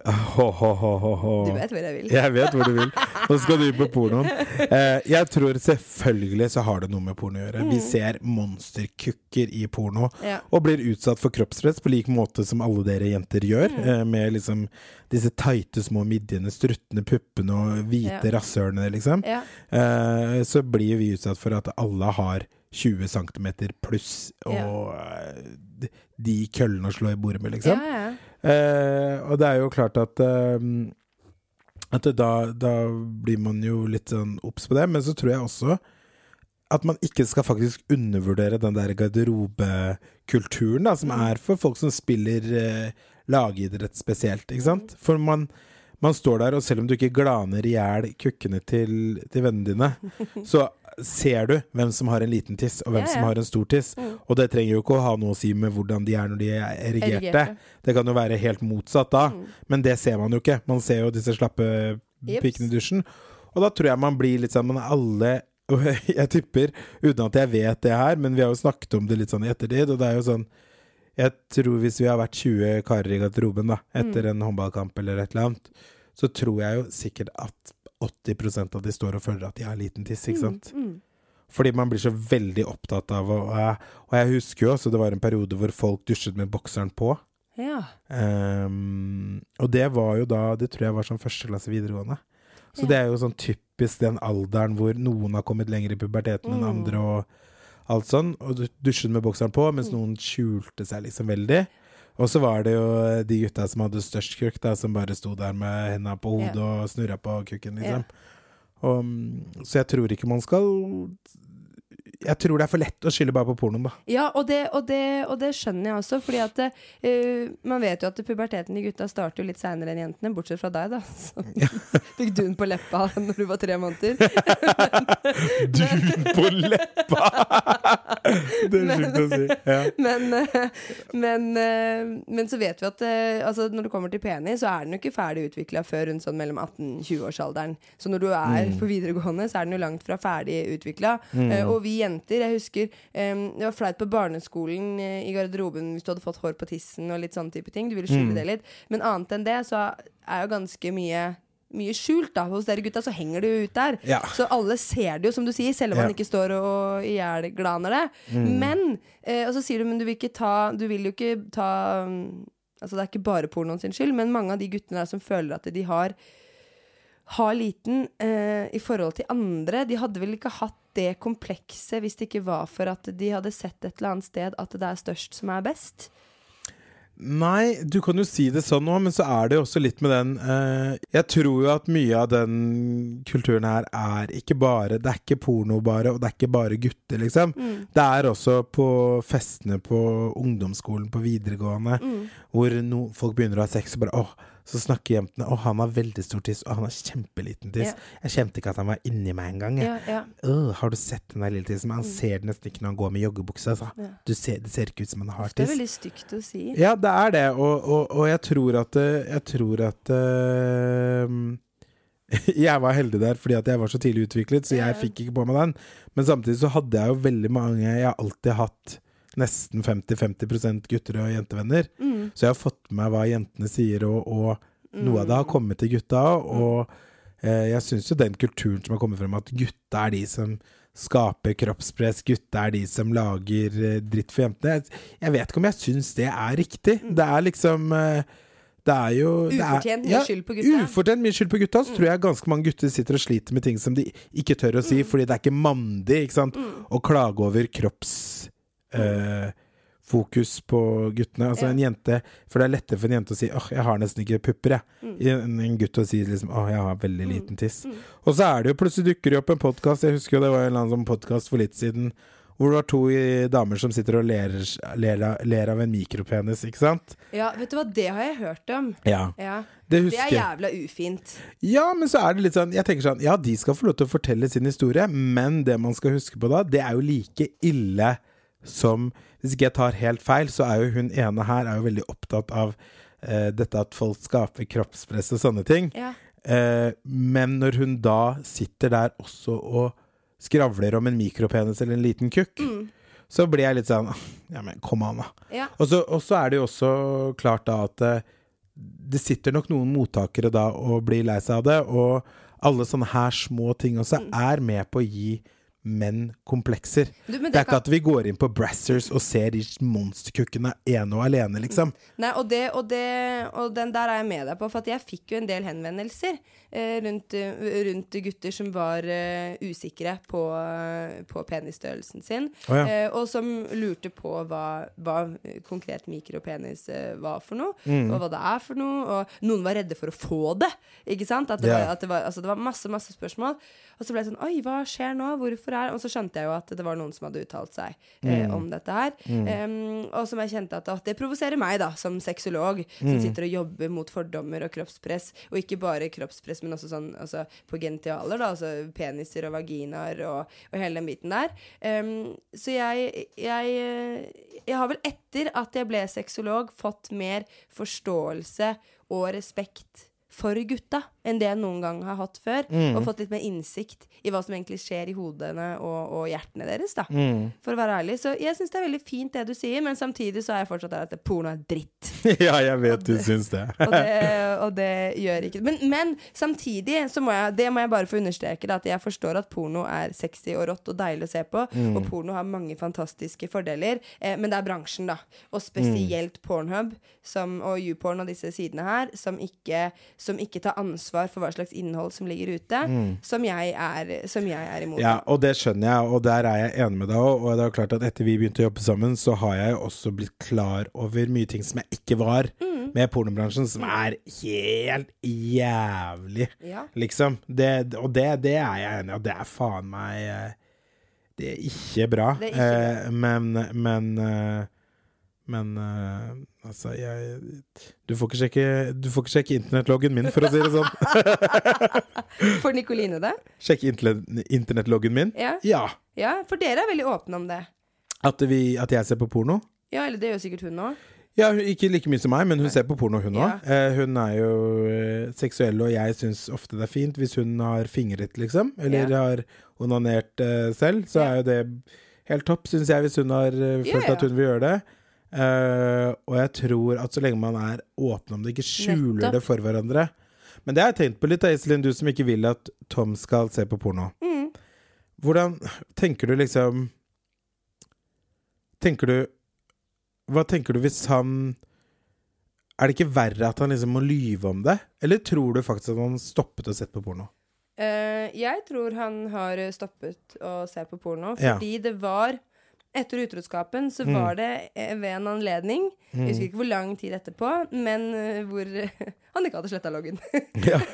B: Oh, oh, ho.
A: Du vet hvor jeg vil.
B: Jeg vet hvor du vil. Nå skal du på pornoen. Eh, jeg tror selvfølgelig så har det noe med porno å gjøre. Vi ser monsterkukker i porno.
A: Mm. Ja.
B: Og blir utsatt for kroppspress på lik måte som alle dere jenter gjør.
A: Mm.
B: Eh, med liksom disse tighte små midjene, struttende puppene og hvite
A: Ja.
B: rasshølene, liksom.
A: Ja.
B: Eh, så blir vi utsatt for at alle har 20 cm pluss, og eh, de- de køllene å slå i bordet med, liksom.
A: Ja, ja.
B: Eh, og det er jo klart at eh, At da, da blir man jo litt sånn obs på det, men så tror jeg også at man ikke skal faktisk undervurdere den der garderobekulturen, da, som er for folk som spiller eh, lagidrett spesielt, ikke sant? For man, man står der, og selv om du ikke glaner i hjel kukkene til, til vennene dine, så ser du hvem som har en liten tiss, og hvem
A: Ja, ja.
B: som har en stor tiss. Og det trenger jo ikke å ha noe å si med hvordan de er når de er erigerte.
A: Erigerte.
B: Det kan jo være helt motsatt da, men det ser man jo ikke. Man ser jo disse slappe pikene i dusjen. Og da tror jeg man blir litt sånn Man er alle og jeg tipper, uten at jeg vet det her, men vi har jo snakket om det litt sånn i ettertid, og det er jo sånn Jeg tror hvis vi har vært 20 karer i garderoben da, etter en håndballkamp eller et eller annet, så tror jeg jo sikkert at 80% av de står og føler at de har liten tiss, ikke sant? Fordi man blir så veldig opptatt av å Og jeg, husker jo også det var en periode hvor folk dusjet med bokseren på.
A: ja.
B: Um, og det var jo da Det tror jeg var sånn første klasse videregående. Så det er jo sånn typisk den alderen hvor noen har kommet lenger i puberteten enn andre, og alt sånn. Og dusjet med bokseren på, mens noen skjulte seg liksom veldig. Og så var det jo de gutta som hadde størst kukk, da, som bare sto der med henda på hodet og snurra på kukken, liksom. Og, mm, så jeg tror ikke man skal Jeg tror det er for lett å skylde bare på pornoen, da.
A: Ja, og det, og, det, og det skjønner jeg også, fordi at uh, man vet jo at puberteten til gutta starter jo litt seinere enn jentene, bortsett fra deg, da. Så fikk dun på leppa når du var tre måneder.
B: Dun på leppa! det er sjukt å si. Ja.
A: Men, eh, men, eh, men så vet vi at altså, når det kommer til penis, så er den jo ikke ferdig utvikla før rundt sånn mellom 18-20-årsalderen. Så når du er på videregående, så er den jo langt fra ferdig utvikla. og vi jenter, jeg husker um, det var flaut på barneskolen eh, i garderoben hvis du hadde fått hår på tissen og litt sånne type ting. Du ville skjule det litt. Men annet enn det, så er jo ganske mye mye skjult da Hos dere gutta så henger det jo ut der.
B: Ja.
A: Så alle ser det jo, som du sier, selv om man
B: Ja.
A: ikke står og ihjelglaner det. Men eh, Og så sier du, men du vil ikke ta Du vil jo ikke ta mm, Altså Det er ikke bare pornoen sin skyld, men mange av de guttene der som føler at de har har liten eh, i forhold til andre. De hadde vel ikke hatt det komplekset hvis det ikke var for at de hadde sett et eller annet sted at det er størst som er best.
B: Nei, du kan jo si det sånn òg, men så er det jo også litt med den eh, Jeg tror jo at mye av den kulturen her er ikke bare Det er ikke porno bare, og det er ikke bare gutter, liksom. Det er også på festene på ungdomsskolen, på videregående, hvor no, folk begynner å ha sex og bare åh, så snakker jentene Å, han har veldig stor tiss, og han har kjempeliten tiss.
A: Ja.
B: Jeg kjente ikke at han var inni meg engang.
A: Ja, ja.
B: Øh, har du sett den der lille tissen? Han ser det nesten ikke når han går med joggebukse. Altså.
A: Ja.
B: Du ser, det ser ikke ut som han har
A: Det er veldig stygt å si.
B: Ja, det er det, og, og, og jeg tror at eh, Jeg tror at eh, Jeg var heldig der fordi at jeg var så tidlig utviklet, så jeg fikk ikke på meg den. Men samtidig så hadde jeg jo veldig mange Jeg har alltid hatt nesten 50-50 gutter- og jentevenner.
A: Mm.
B: Så jeg har fått med meg hva jentene sier, og, og noe av det har kommet til gutta. Og eh, jeg syns jo den kulturen som har kommet frem, at gutta er de som skaper kroppspress, gutta er de som lager eh, dritt for jentene. Jeg, jeg vet ikke om jeg syns det er riktig. Det er liksom eh, det er jo det er-
A: Ufortjent mye skyld på gutta.
B: Ufortjent mye skyld på gutta. Så tror jeg ganske mange gutter sitter og sliter med ting som de ikke tør å si, fordi det er ikke mandig ikke sant? å klage over kropps... eh, fokus på guttene. Altså
A: Ja.
B: en jente For det er lettere for en jente å si 'åh, jeg har nesten ikke pupper', jeg. En, en gutt å si liksom 'åh, jeg har veldig liten tiss'. Og så er det jo plutselig dukker det opp en podkast, jeg husker jo det var en eller annen sånn podkast for litt siden, hvor det var to damer som sitter og ler, ler, ler av en mikropenis, ikke sant?
A: Ja, vet du hva, det har jeg hørt om.
B: Ja.
A: Ja.
B: Det
A: Det er jævla ufint.
B: Ja, men så er det litt sånn Jeg tenker sånn Ja, de skal få lov til å fortelle sin historie, men det man skal huske på da, det er jo like ille som Hvis ikke jeg tar helt feil, så er jo hun ene her er jo veldig opptatt av eh, dette at folk skaper kroppspress og sånne ting.
A: Ja.
B: Eh, men når hun da sitter der også og skravler om en mikropenis eller en liten kukk, så blir jeg litt sånn Ja, men kom an, da.
A: Ja.
B: Og så, og så er det jo også klart da at eh, det sitter nok noen mottakere da og blir lei seg av det, og alle sånne her små ting også er med på å gi menn komplekser.
A: Du, men
B: det er
A: kan-
B: ikke at vi går inn på Brassers og ser de monsterkukkene ene og alene, liksom.
A: Nei, og, det, og, det, og den der er jeg med deg på, for jeg fikk jo en del henvendelser eh, rundt, eh, rundt gutter som var eh, usikre på, på penisstørrelsen sin,
B: oh, ja.
A: eh, og som lurte på hva, hva konkret mikropenis eh, var for noe,
B: Mm.
A: og hva det er for noe, og noen var redde for å få det, ikke sant? At det,
B: yeah.
A: var, at det, var, altså, det var masse, masse spørsmål, og så ble jeg sånn, oi, hva skjer nå? Hvorfor er Og så skjønte jeg jo at det var noen som hadde uttalt seg eh,
B: Mm.
A: om dette her. Em, og som jeg kjente at, at det provoserer meg, da, som sexolog, som sitter og jobber mot fordommer og kroppspress. Og ikke bare kroppspress, men også sånn altså, på genitaler, da, altså peniser og vaginaer og, og hele den biten der. Um, så jeg, jeg eh, Jeg har vel etter at jeg ble sexolog, fått mer forståelse og respekt for gutta enn det jeg noen gang har hatt før. Og fått litt mer innsikt i hva som egentlig skjer i hodene og, og hjertene deres, da. For å være ærlig. Så jeg syns det er veldig fint det du sier, men samtidig så er jeg fortsatt der at porno er dritt.
B: ja, jeg vet du syns det.
A: Og det, og det gjør ikke men, men samtidig så må jeg Det må jeg bare få understreke, da, at jeg forstår at porno er sexy og rått og deilig å se på. Og porno har mange fantastiske fordeler, eh, men det er bransjen, da. Og spesielt Pornhub som, og YouPorn og disse sidene her, som ikke, som ikke tar ansvar for hva slags innhold som ligger ute, som, jeg er, som jeg er imot.
B: Ja, og det skjønner jeg, og der er jeg enig med deg òg. Og det er jo klart at etter vi begynte å jobbe sammen, så har jeg også blitt klar over mye ting som jeg ikke var med pornobransjen, som er helt jævlig,
A: Ja.
B: liksom. Det, og det, det er jeg enig i, og det er faen meg eh, Det er ikke bra.
A: Det er ikke bra.
B: Eh, men men eh, men uh, altså, jeg du får, ikke sjekke, du får ikke sjekke internettloggen min, for å si det sånn.
A: for Nikoline det?
B: Sjekke internettloggen min?
A: Ja.
B: Ja.
A: ja, for dere er veldig åpne om det.
B: At, vi, at jeg ser på porno?
A: Ja, eller det gjør sikkert hun òg.
B: Ja, ikke like mye som meg, men hun ser på porno, hun
A: Ja.
B: Eh, hun er jo eh, seksuell, og jeg syns ofte det er fint hvis hun har fingret, liksom. Eller
A: Ja.
B: har onanert eh, selv. Så
A: Ja.
B: er jo det helt topp, syns jeg, hvis hun har eh, følt at hun vil gjøre det. Eh, og jeg tror at så lenge man er åpen om det, ikke skjuler
A: Nettopp.
B: det for hverandre Men det har jeg tenkt på litt, da, Iselin, du som ikke vil at Tom skal se på porno.
A: Mm.
B: Hvordan tenker du liksom Tenker du Hva tenker du hvis han Er det ikke verre at han liksom må lyve om det? Eller tror du faktisk at han stoppet å sette på porno?
A: Uh, jeg tror han har stoppet å se på porno,
B: Ja.
A: fordi det var etter utroskapen så
B: Mm.
A: var det eh, ved en anledning Jeg husker ikke hvor lang tid etterpå, men eh, hvor han ikke hadde sletta loggen.
B: Ja.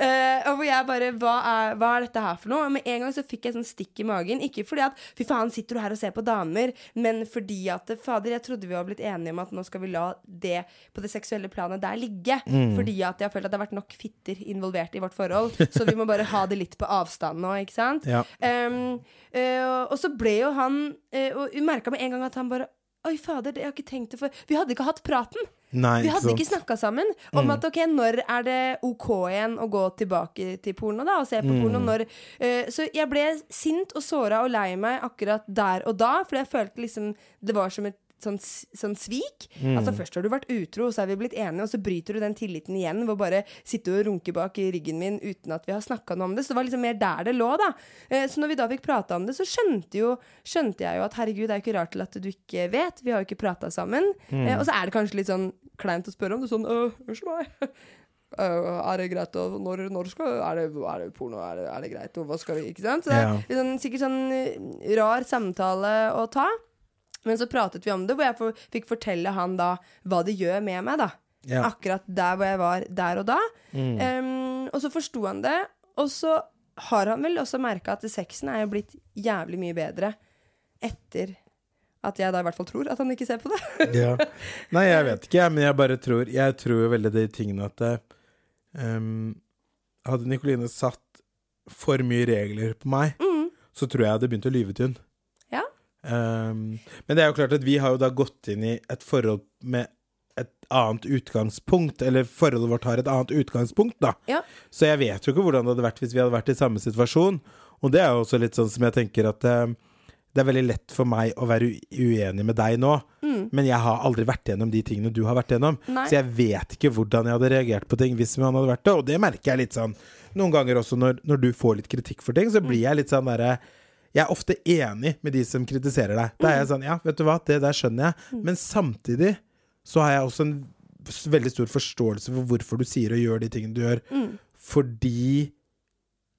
A: Eh, og hvor jeg bare hva er, hva er dette her for noe? Og med en gang så fikk jeg sånn stikk i magen. Ikke fordi at fy faen, sitter du her og ser på damer, men fordi at fader, jeg trodde vi var blitt enige om at nå skal vi la det på det seksuelle planet der ligge. Fordi at jeg har følt at det har vært nok fitter involvert i vårt forhold, så vi må bare ha det litt på avstand nå, ikke sant?
B: Ja.
A: Um, og så ble jo han uh, Og hun merka med en gang at han bare Oi, fader, det- har jeg ikke tenkt det for Vi hadde ikke hatt praten.
B: Nei,
A: Vi hadde ikke
B: sant?
A: snakka sammen om at ok, når er det OK igjen å gå tilbake til porno da og se på porno? Når, uh, så jeg ble sint og såra og lei meg akkurat der og da, for jeg følte liksom det var som et sånn, sånn svik. Altså Først har du vært utro, så er vi blitt enige, og så bryter du den tilliten igjen ved å bare sitte og runke bak i ryggen min uten at vi har snakka noe om det. Så det var liksom mer der det lå, da. Eh, Så når vi da fikk prata om det, så skjønte, jo, skjønte jeg jo at herregud, det er jo ikke rart til at du ikke vet. Vi har jo ikke prata sammen. Eh, Og så er det kanskje litt sånn kleint å spørre om det. Sånn «Øh, Unnskyld meg. Uh, er det greit å Når, når skal er det, er det porno? Er det, er det greit? Og hva skal vi Ikke sant? Så det er ja. sånn, sikkert sånn eh, rar samtale å ta. Men så pratet vi om det, hvor jeg for, fikk fortelle han da hva det gjør med meg, da.
B: Ja.
A: Akkurat der hvor jeg var der og da. Em, og så forsto han det. Og så har han vel også merka at sexen er jo blitt jævlig mye bedre etter at jeg da i hvert fall tror at han ikke ser på det.
B: ja. Nei, jeg vet ikke, men jeg bare tror Jeg tror jo veldig de tingene at ehm, Hadde Nikoline satt for mye regler på meg, så tror jeg jeg hadde begynt å lyve til hun. Ehm, men det er jo klart at vi har jo da gått inn i et forhold med et annet utgangspunkt, eller forholdet vårt har et annet utgangspunkt, da.
A: Ja.
B: Så jeg vet jo ikke hvordan det hadde vært hvis vi hadde vært i samme situasjon. Og det er jo også litt sånn som jeg tenker at eh, det er veldig lett for meg å være uenig med deg nå, men jeg har aldri vært gjennom de tingene du har vært gjennom.
A: Mm. Nei.
B: Så jeg vet ikke hvordan jeg hadde reagert på ting hvis man hadde vært det. Og det merker jeg litt sånn noen ganger også når, når du får litt kritikk for ting, så blir jeg litt sånn derre jeg er ofte enig med de som kritiserer deg. Da er jeg sånn, ja, vet du hva, det der skjønner jeg. Men samtidig så har jeg også en veldig stor forståelse for hvorfor du sier og gjør de tingene du gjør. Fordi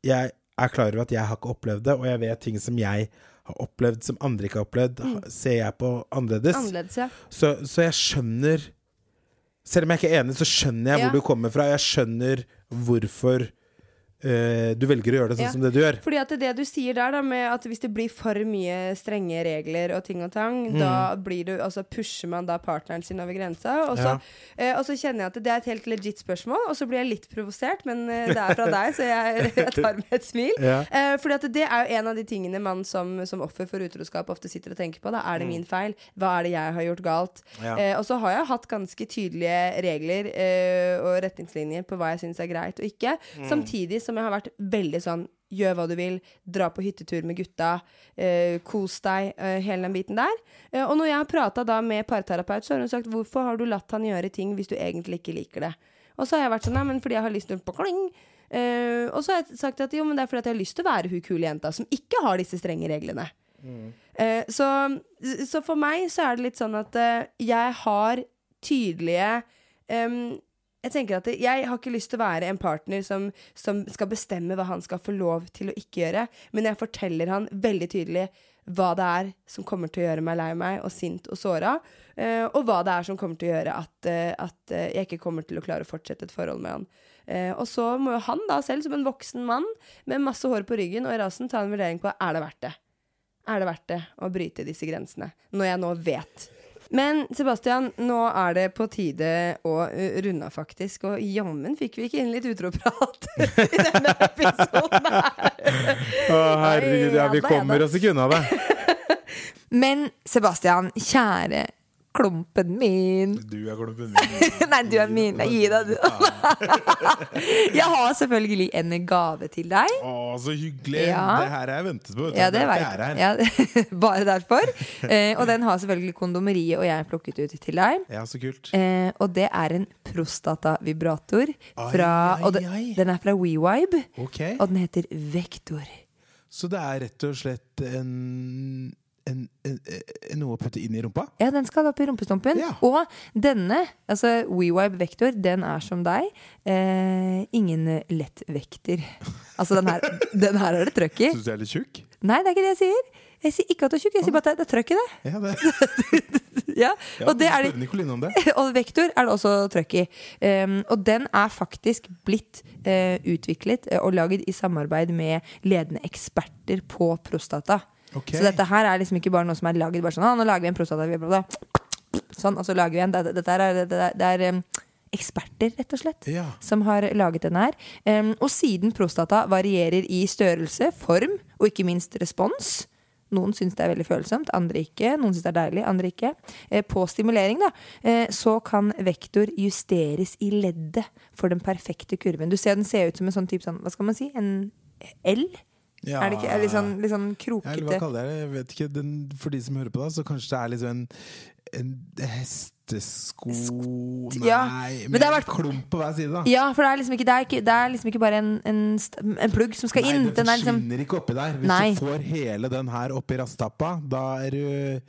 B: jeg er klar over at jeg har ikke opplevd det, og jeg vet ting som jeg har opplevd som andre ikke har opplevd, mm. ser jeg på annerledes.
A: Annerledes, ja.
B: Så, så jeg skjønner Selv om jeg ikke er enig, så skjønner jeg
A: Ja.
B: hvor du kommer fra. Jeg skjønner hvorfor du velger å gjøre det sånn
A: Ja.
B: som det du gjør.
A: Fordi at det du sier der, da, med at hvis det blir for mye strenge regler og ting og tang,
B: Mm.
A: da blir du Altså pusher man da partneren sin over grensa. Og så,
B: Ja.
A: eh, og så kjenner jeg at det er et helt legit spørsmål, og så blir jeg litt provosert, men eh, det er fra deg, så jeg, jeg tar med et smil.
B: Ja.
A: Eh, fordi at det er jo en av de tingene man som, som offer for utroskap ofte sitter og tenker på. Da. Er det min feil? Hva er det jeg har gjort galt?
B: Mm. Ja.
A: Eh, og så har jeg hatt ganske tydelige regler eh, og retningslinjer på hva jeg syns er greit og ikke.
B: Mm.
A: Samtidig som jeg har vært veldig sånn Gjør hva du vil, dra på hyttetur med gutta, eh, kos deg, eh, hele den biten der. Eh, og når jeg har prata da med parterapeut, så har hun sagt hvorfor har du latt han gjøre ting hvis du egentlig ikke liker det? Og så har jeg vært sånn, nei, men fordi jeg har lyst til å kling. Eh, og så har jeg sagt at jo, men det er fordi at jeg har lyst til å være hun kule jenta som ikke har disse strenge reglene. Eh, så, så for meg så er det litt sånn at eh, jeg har tydelige em, Jeg tenker at jeg har ikke lyst til å være en partner som, som skal bestemme hva han skal få lov til å ikke gjøre, men jeg forteller han veldig tydelig hva det er som kommer til å gjøre meg lei meg og sint og såra, eh, og hva det er som kommer til å gjøre at, eh, at eh, jeg ikke kommer til å klare å fortsette et forhold med han.
D: Og så må jo han da selv, som en voksen mann med masse hår på ryggen og i rasen, ta en vurdering på er det verdt det. Er det verdt det å bryte disse grensene, når jeg nå vet? Men Sebastian, nå er det på tide å runde av, faktisk. Og jammen fikk vi ikke inn litt utroprat i denne episoden her.
B: Å, herregud, ja, vi kommer oss ikke unna det.
A: Men Sebastian, kjære klumpen min
B: Du er klumpen min.
A: Nei, du er min. Gi deg, du. Jeg har selvfølgelig en gave til deg.
B: Å, så hyggelig.
A: Ja.
B: Det her har jeg ventet på.
A: Ja, det vet
B: jeg.
A: Ja, bare derfor. Eh, og den har selvfølgelig kondomeriet og jeg plukket ut til deg.
B: Ja, så kult.
A: Eh, og det er en prostatavibrator. Fra,
B: Ai, ai, ai.
A: den er fra WeVibe,
B: Ok.
A: og den heter Vektor.
B: Så det er rett og slett en, en, en, en noe å putte inn i rumpa?
A: Ja, den skal opp i rumpestumpen.
B: Ja.
A: Og denne, altså WeWibe Vektor, den er som deg. Eh, ingen lettvekter. Altså, den her, den her er det trøkk i.
B: Syns du jeg er litt tjukk?
A: Nei, det er ikke det jeg sier. Jeg sier ikke at du er tjukk, jeg sier bare at det er trøkk i det.
B: Ja, det.
A: Ja, og det er det. og vektor er det også trøkk i. Um, og den er faktisk blitt uh, utviklet eh, og laget i samarbeid med ledende eksperter på prostata.
B: Ok.
A: Så dette her er liksom ikke bare noe som er laget bare sånn ah, Nå lager vi en prostatavibrator. Sånn, og så lager vi en. Dette, dette er, det, det er um, eksperter, rett og slett,
B: Ja.
A: som har laget den her. Um, og siden prostata varierer i størrelse, form og ikke minst respons noen syns det er veldig følsomt, andre ikke. Noen syns det er deilig, andre ikke. Eh, på stimulering, da, eh, så kan vektor justeres i leddet for den perfekte kurven. Du ser den ser ut som en sånn type sånn, hva skal man si, en L?
B: Ja.
A: Er det ikke er litt sånn, litt sånn
B: krokete eller hva kaller jeg det? Jeg vet ikke. Den, for de som hører på da, så kanskje det er liksom en, en hestesko Nei,
A: ja, men det har vært-
B: klump på hver side, da.
A: Ja, for det er liksom ikke, det er ikke, det er liksom ikke bare en, en, en plugg som skal
B: Nei,
A: inn.
B: den
A: Den er liksom
B: forsvinner ikke oppi der. Hvis
A: Nei.
B: du får hele den her oppi rasttappa, da er du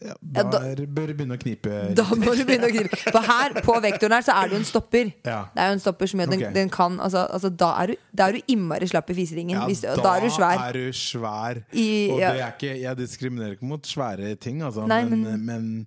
B: ja, da,
A: da-
B: bør du begynne å knipe
A: Da må du begynne å knipe For her på vektoren her så er det jo en stopper.
B: Ja.
A: Det er jo en stopper som gjør at den, den kan altså, altså, da, er du, da er du innmari slapp i fiseringen.
B: Ja,
A: hvis, da er du svær.
B: er du svær.
A: I-
B: og
A: ja.
B: det er ikke, jeg diskriminerer ikke mot svære ting, altså,
A: Nei,
B: men,
A: men-
B: men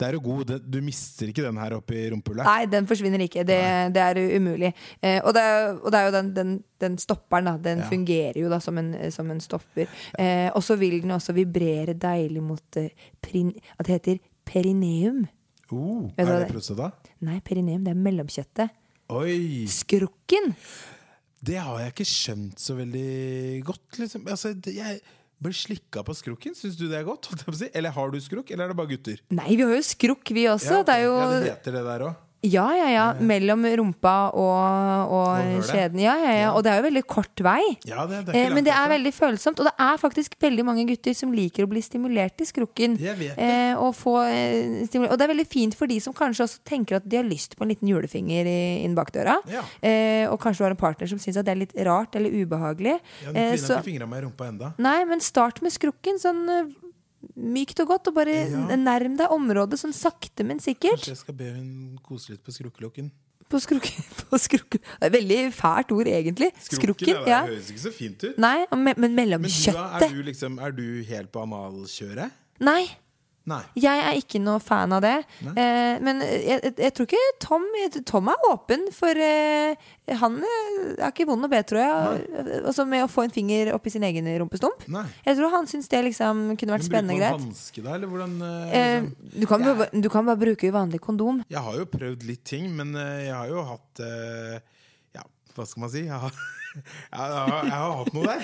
B: det er jo god. Du mister ikke den her oppi rumpehullet.
A: Nei, den forsvinner ikke. Det, det er umulig. Eh, og, det, er- og det er jo den, den, den stopperen, da. Den
B: Ja.
A: fungerer jo da som en, som en stopper. Eh, og så vil den også vibrere deilig mot eh, prin, At det heter perineum.
B: Oh,
A: Vet
B: er det
A: det-
B: prostata?
A: Nei, perineum, det er mellomkjøttet.
B: Oi!
A: Skrukken!
B: Det har jeg ikke skjønt så veldig godt. Liksom. Altså, jeg blir slikka på skrukken. Syns du det er godt? Eller har du skrukk, eller er det bare gutter?
A: Nei, vi har jo skrukk, vi også.
B: Ja, okay.
A: Det er jo
B: ja, det heter det der òg.
A: Ja, ja, ja. Mellom rumpa og, og skjeden. Ja, ja, ja. Og det er jo veldig kort vei.
B: Ja, det, det
A: Eh, men det er veldig følsomt, og det er faktisk veldig mange gutter som liker å bli stimulert i skrukken. Eh, og, få, eh, og det er veldig fint for de som kanskje også tenker at de har lyst på en liten julefinger inn bakdøra.
B: Ja.
A: Eh, og kanskje du har en partner som syns at det er litt rart eller ubehagelig.
B: Ja,
A: du
B: Kvinnen
A: så,
B: ikke fingra med rumpa enda.
A: nei, men start med skrukken sånn eh, mykt og godt, og bare
B: Ja.
A: nærm deg området sånn sakte, men sikkert.
B: Kanskje jeg skal be hun kose litt på skrukkelokken.
A: På skrukken. På skrukken. Veldig fælt ord, egentlig. Skrukken,
B: ja, det høres ikke så fint ut.
A: Nei, Men, men mellom
B: Men du,
A: kjøttet
B: er du liksom Er du helt på analkjøret?
A: Nei,
B: Nei.
A: jeg er ikke noe fan av det. Eh, men jeg, jeg, tror ikke Tom Tom er åpen for eh, Han eh, er ikke vond å be, tror jeg. Altså med å få en finger oppi sin egen rumpestump.
B: Nei.
A: Jeg tror han syns det liksom kunne vært spennende greit.
B: eller hvordan eh,
A: Eh,
B: liksom?
A: du, kan bare, du kan bare bruke vanlig kondom.
B: Jeg har jo prøvd litt ting, men eh, jeg har jo hatt eh, Ja, hva skal man si? Jeg har, jeg har, jeg har hatt noe der.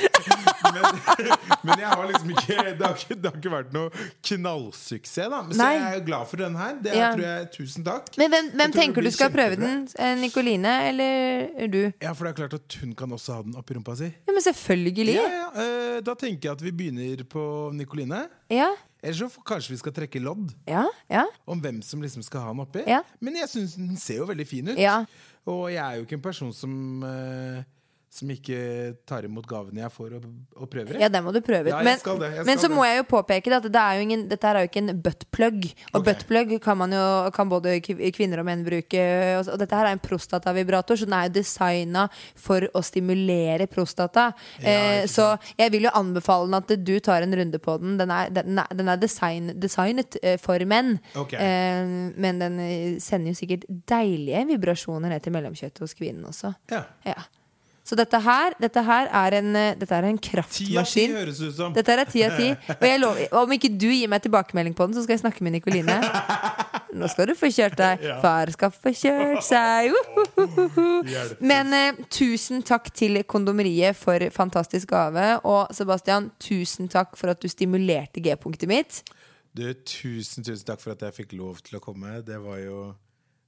B: Men, men jeg har liksom ikke det, har ikke det har ikke vært noe knallsuksess, da. Så
A: Nei.
B: jeg er glad for den her. Det
A: Ja.
B: tror jeg Tusen takk.
A: Men hvem, hvem tenker du skal prøve den? Eh, Nikoline eller du?
B: Ja, for det er klart at hun kan også ha den oppi rumpa si.
A: Ja, men selvfølgelig.
B: Ja, ja, eh, Da tenker jeg at vi begynner på Nikoline.
A: Ja,
B: Eller så kanskje vi skal trekke lodd
A: ja, ja.
B: om hvem som liksom skal ha den oppi.
A: Ja.
B: Men jeg syns den ser jo veldig fin ut.
A: Ja.
B: Og jeg er jo ikke en person som eh, som ikke tar imot gavene jeg får, og, og prøver.
A: Ja, det må du prøve ut.
B: Ja,
A: men,
B: det,
A: men så
B: det.
A: må jeg jo påpeke det at det er jo ingen, dette er jo ikke en buttplug. Og
B: okay.
A: buttplug kan, man jo, kan både kvinner og menn bruke. Og, og dette her er en prostatavibrator, så den er jo designa for å stimulere prostata. eh, så jeg vil jo anbefale den at du tar en runde på den. Den er, den er, den er design, designet eh, for menn.
B: okay.
A: Eh, men den eh, sender jo sikkert deilige vibrasjoner ned til mellomkjøttet hos kvinnen også.
B: Ja.
A: Ja. Så dette her, dette her er en, eh, dette er en
B: Ti av ti
A: kraftmaskin.
B: høres ut som.
A: Dette her er ti av ti. Og jeg lover, om ikke du gir meg tilbakemelding på den, så skal jeg snakke med Nikoline. Nå skal du få kjørt deg. Far skal få kjørt seg. Men eh, tusen takk til Kondomeriet for fantastisk gave. Og Sebastian, tusen takk for at du stimulerte G-punktet mitt.
B: Du, tusen, tusen takk for at jeg fikk lov til å komme. Det var jo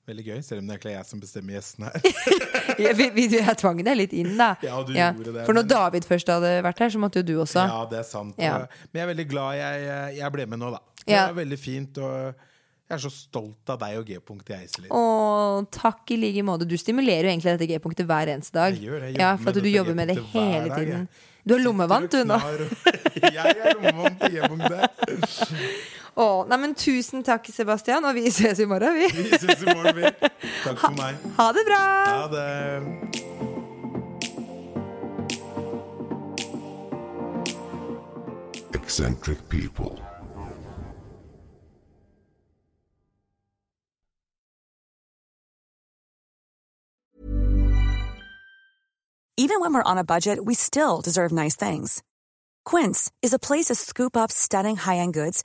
B: veldig gøy, selv om det er egentlig jeg som bestemmer gjestene her.
A: Jeg, vi, vi, jeg tvang deg litt inn, da.
B: Ja, du gjorde det,
A: For når
B: men-
A: David først hadde vært her, så måtte jo du også.
B: Ja, det er sant.
A: Ja.
B: Men jeg er veldig glad jeg, jeg ble med nå, da. Det
A: Ja.
B: var veldig fint. Og jeg er så stolt av deg og G-punktet jeg, Iselin.
A: Å, takk i like måte. Du stimulerer jo egentlig dette G-punktet hver eneste dag.
B: Jeg gjør det. Jeg
A: ja, for at du jobber med det hele
B: dag,
A: tiden.
B: jeg.
A: Du har lommevant, du nå.
B: Jeg er lommevant på G-punktet.
A: Å, nei, men tusen takk, Sebastian, og vi ses i morgen, vi.
B: Vi ses i morgen, vi. Takk for meg.
A: Ha det bra!
B: Ha det.
C: Eccentric people.
E: Even when we're on a budget, we still deserve nice things. Quince is a place to scoop up stunning high-end goods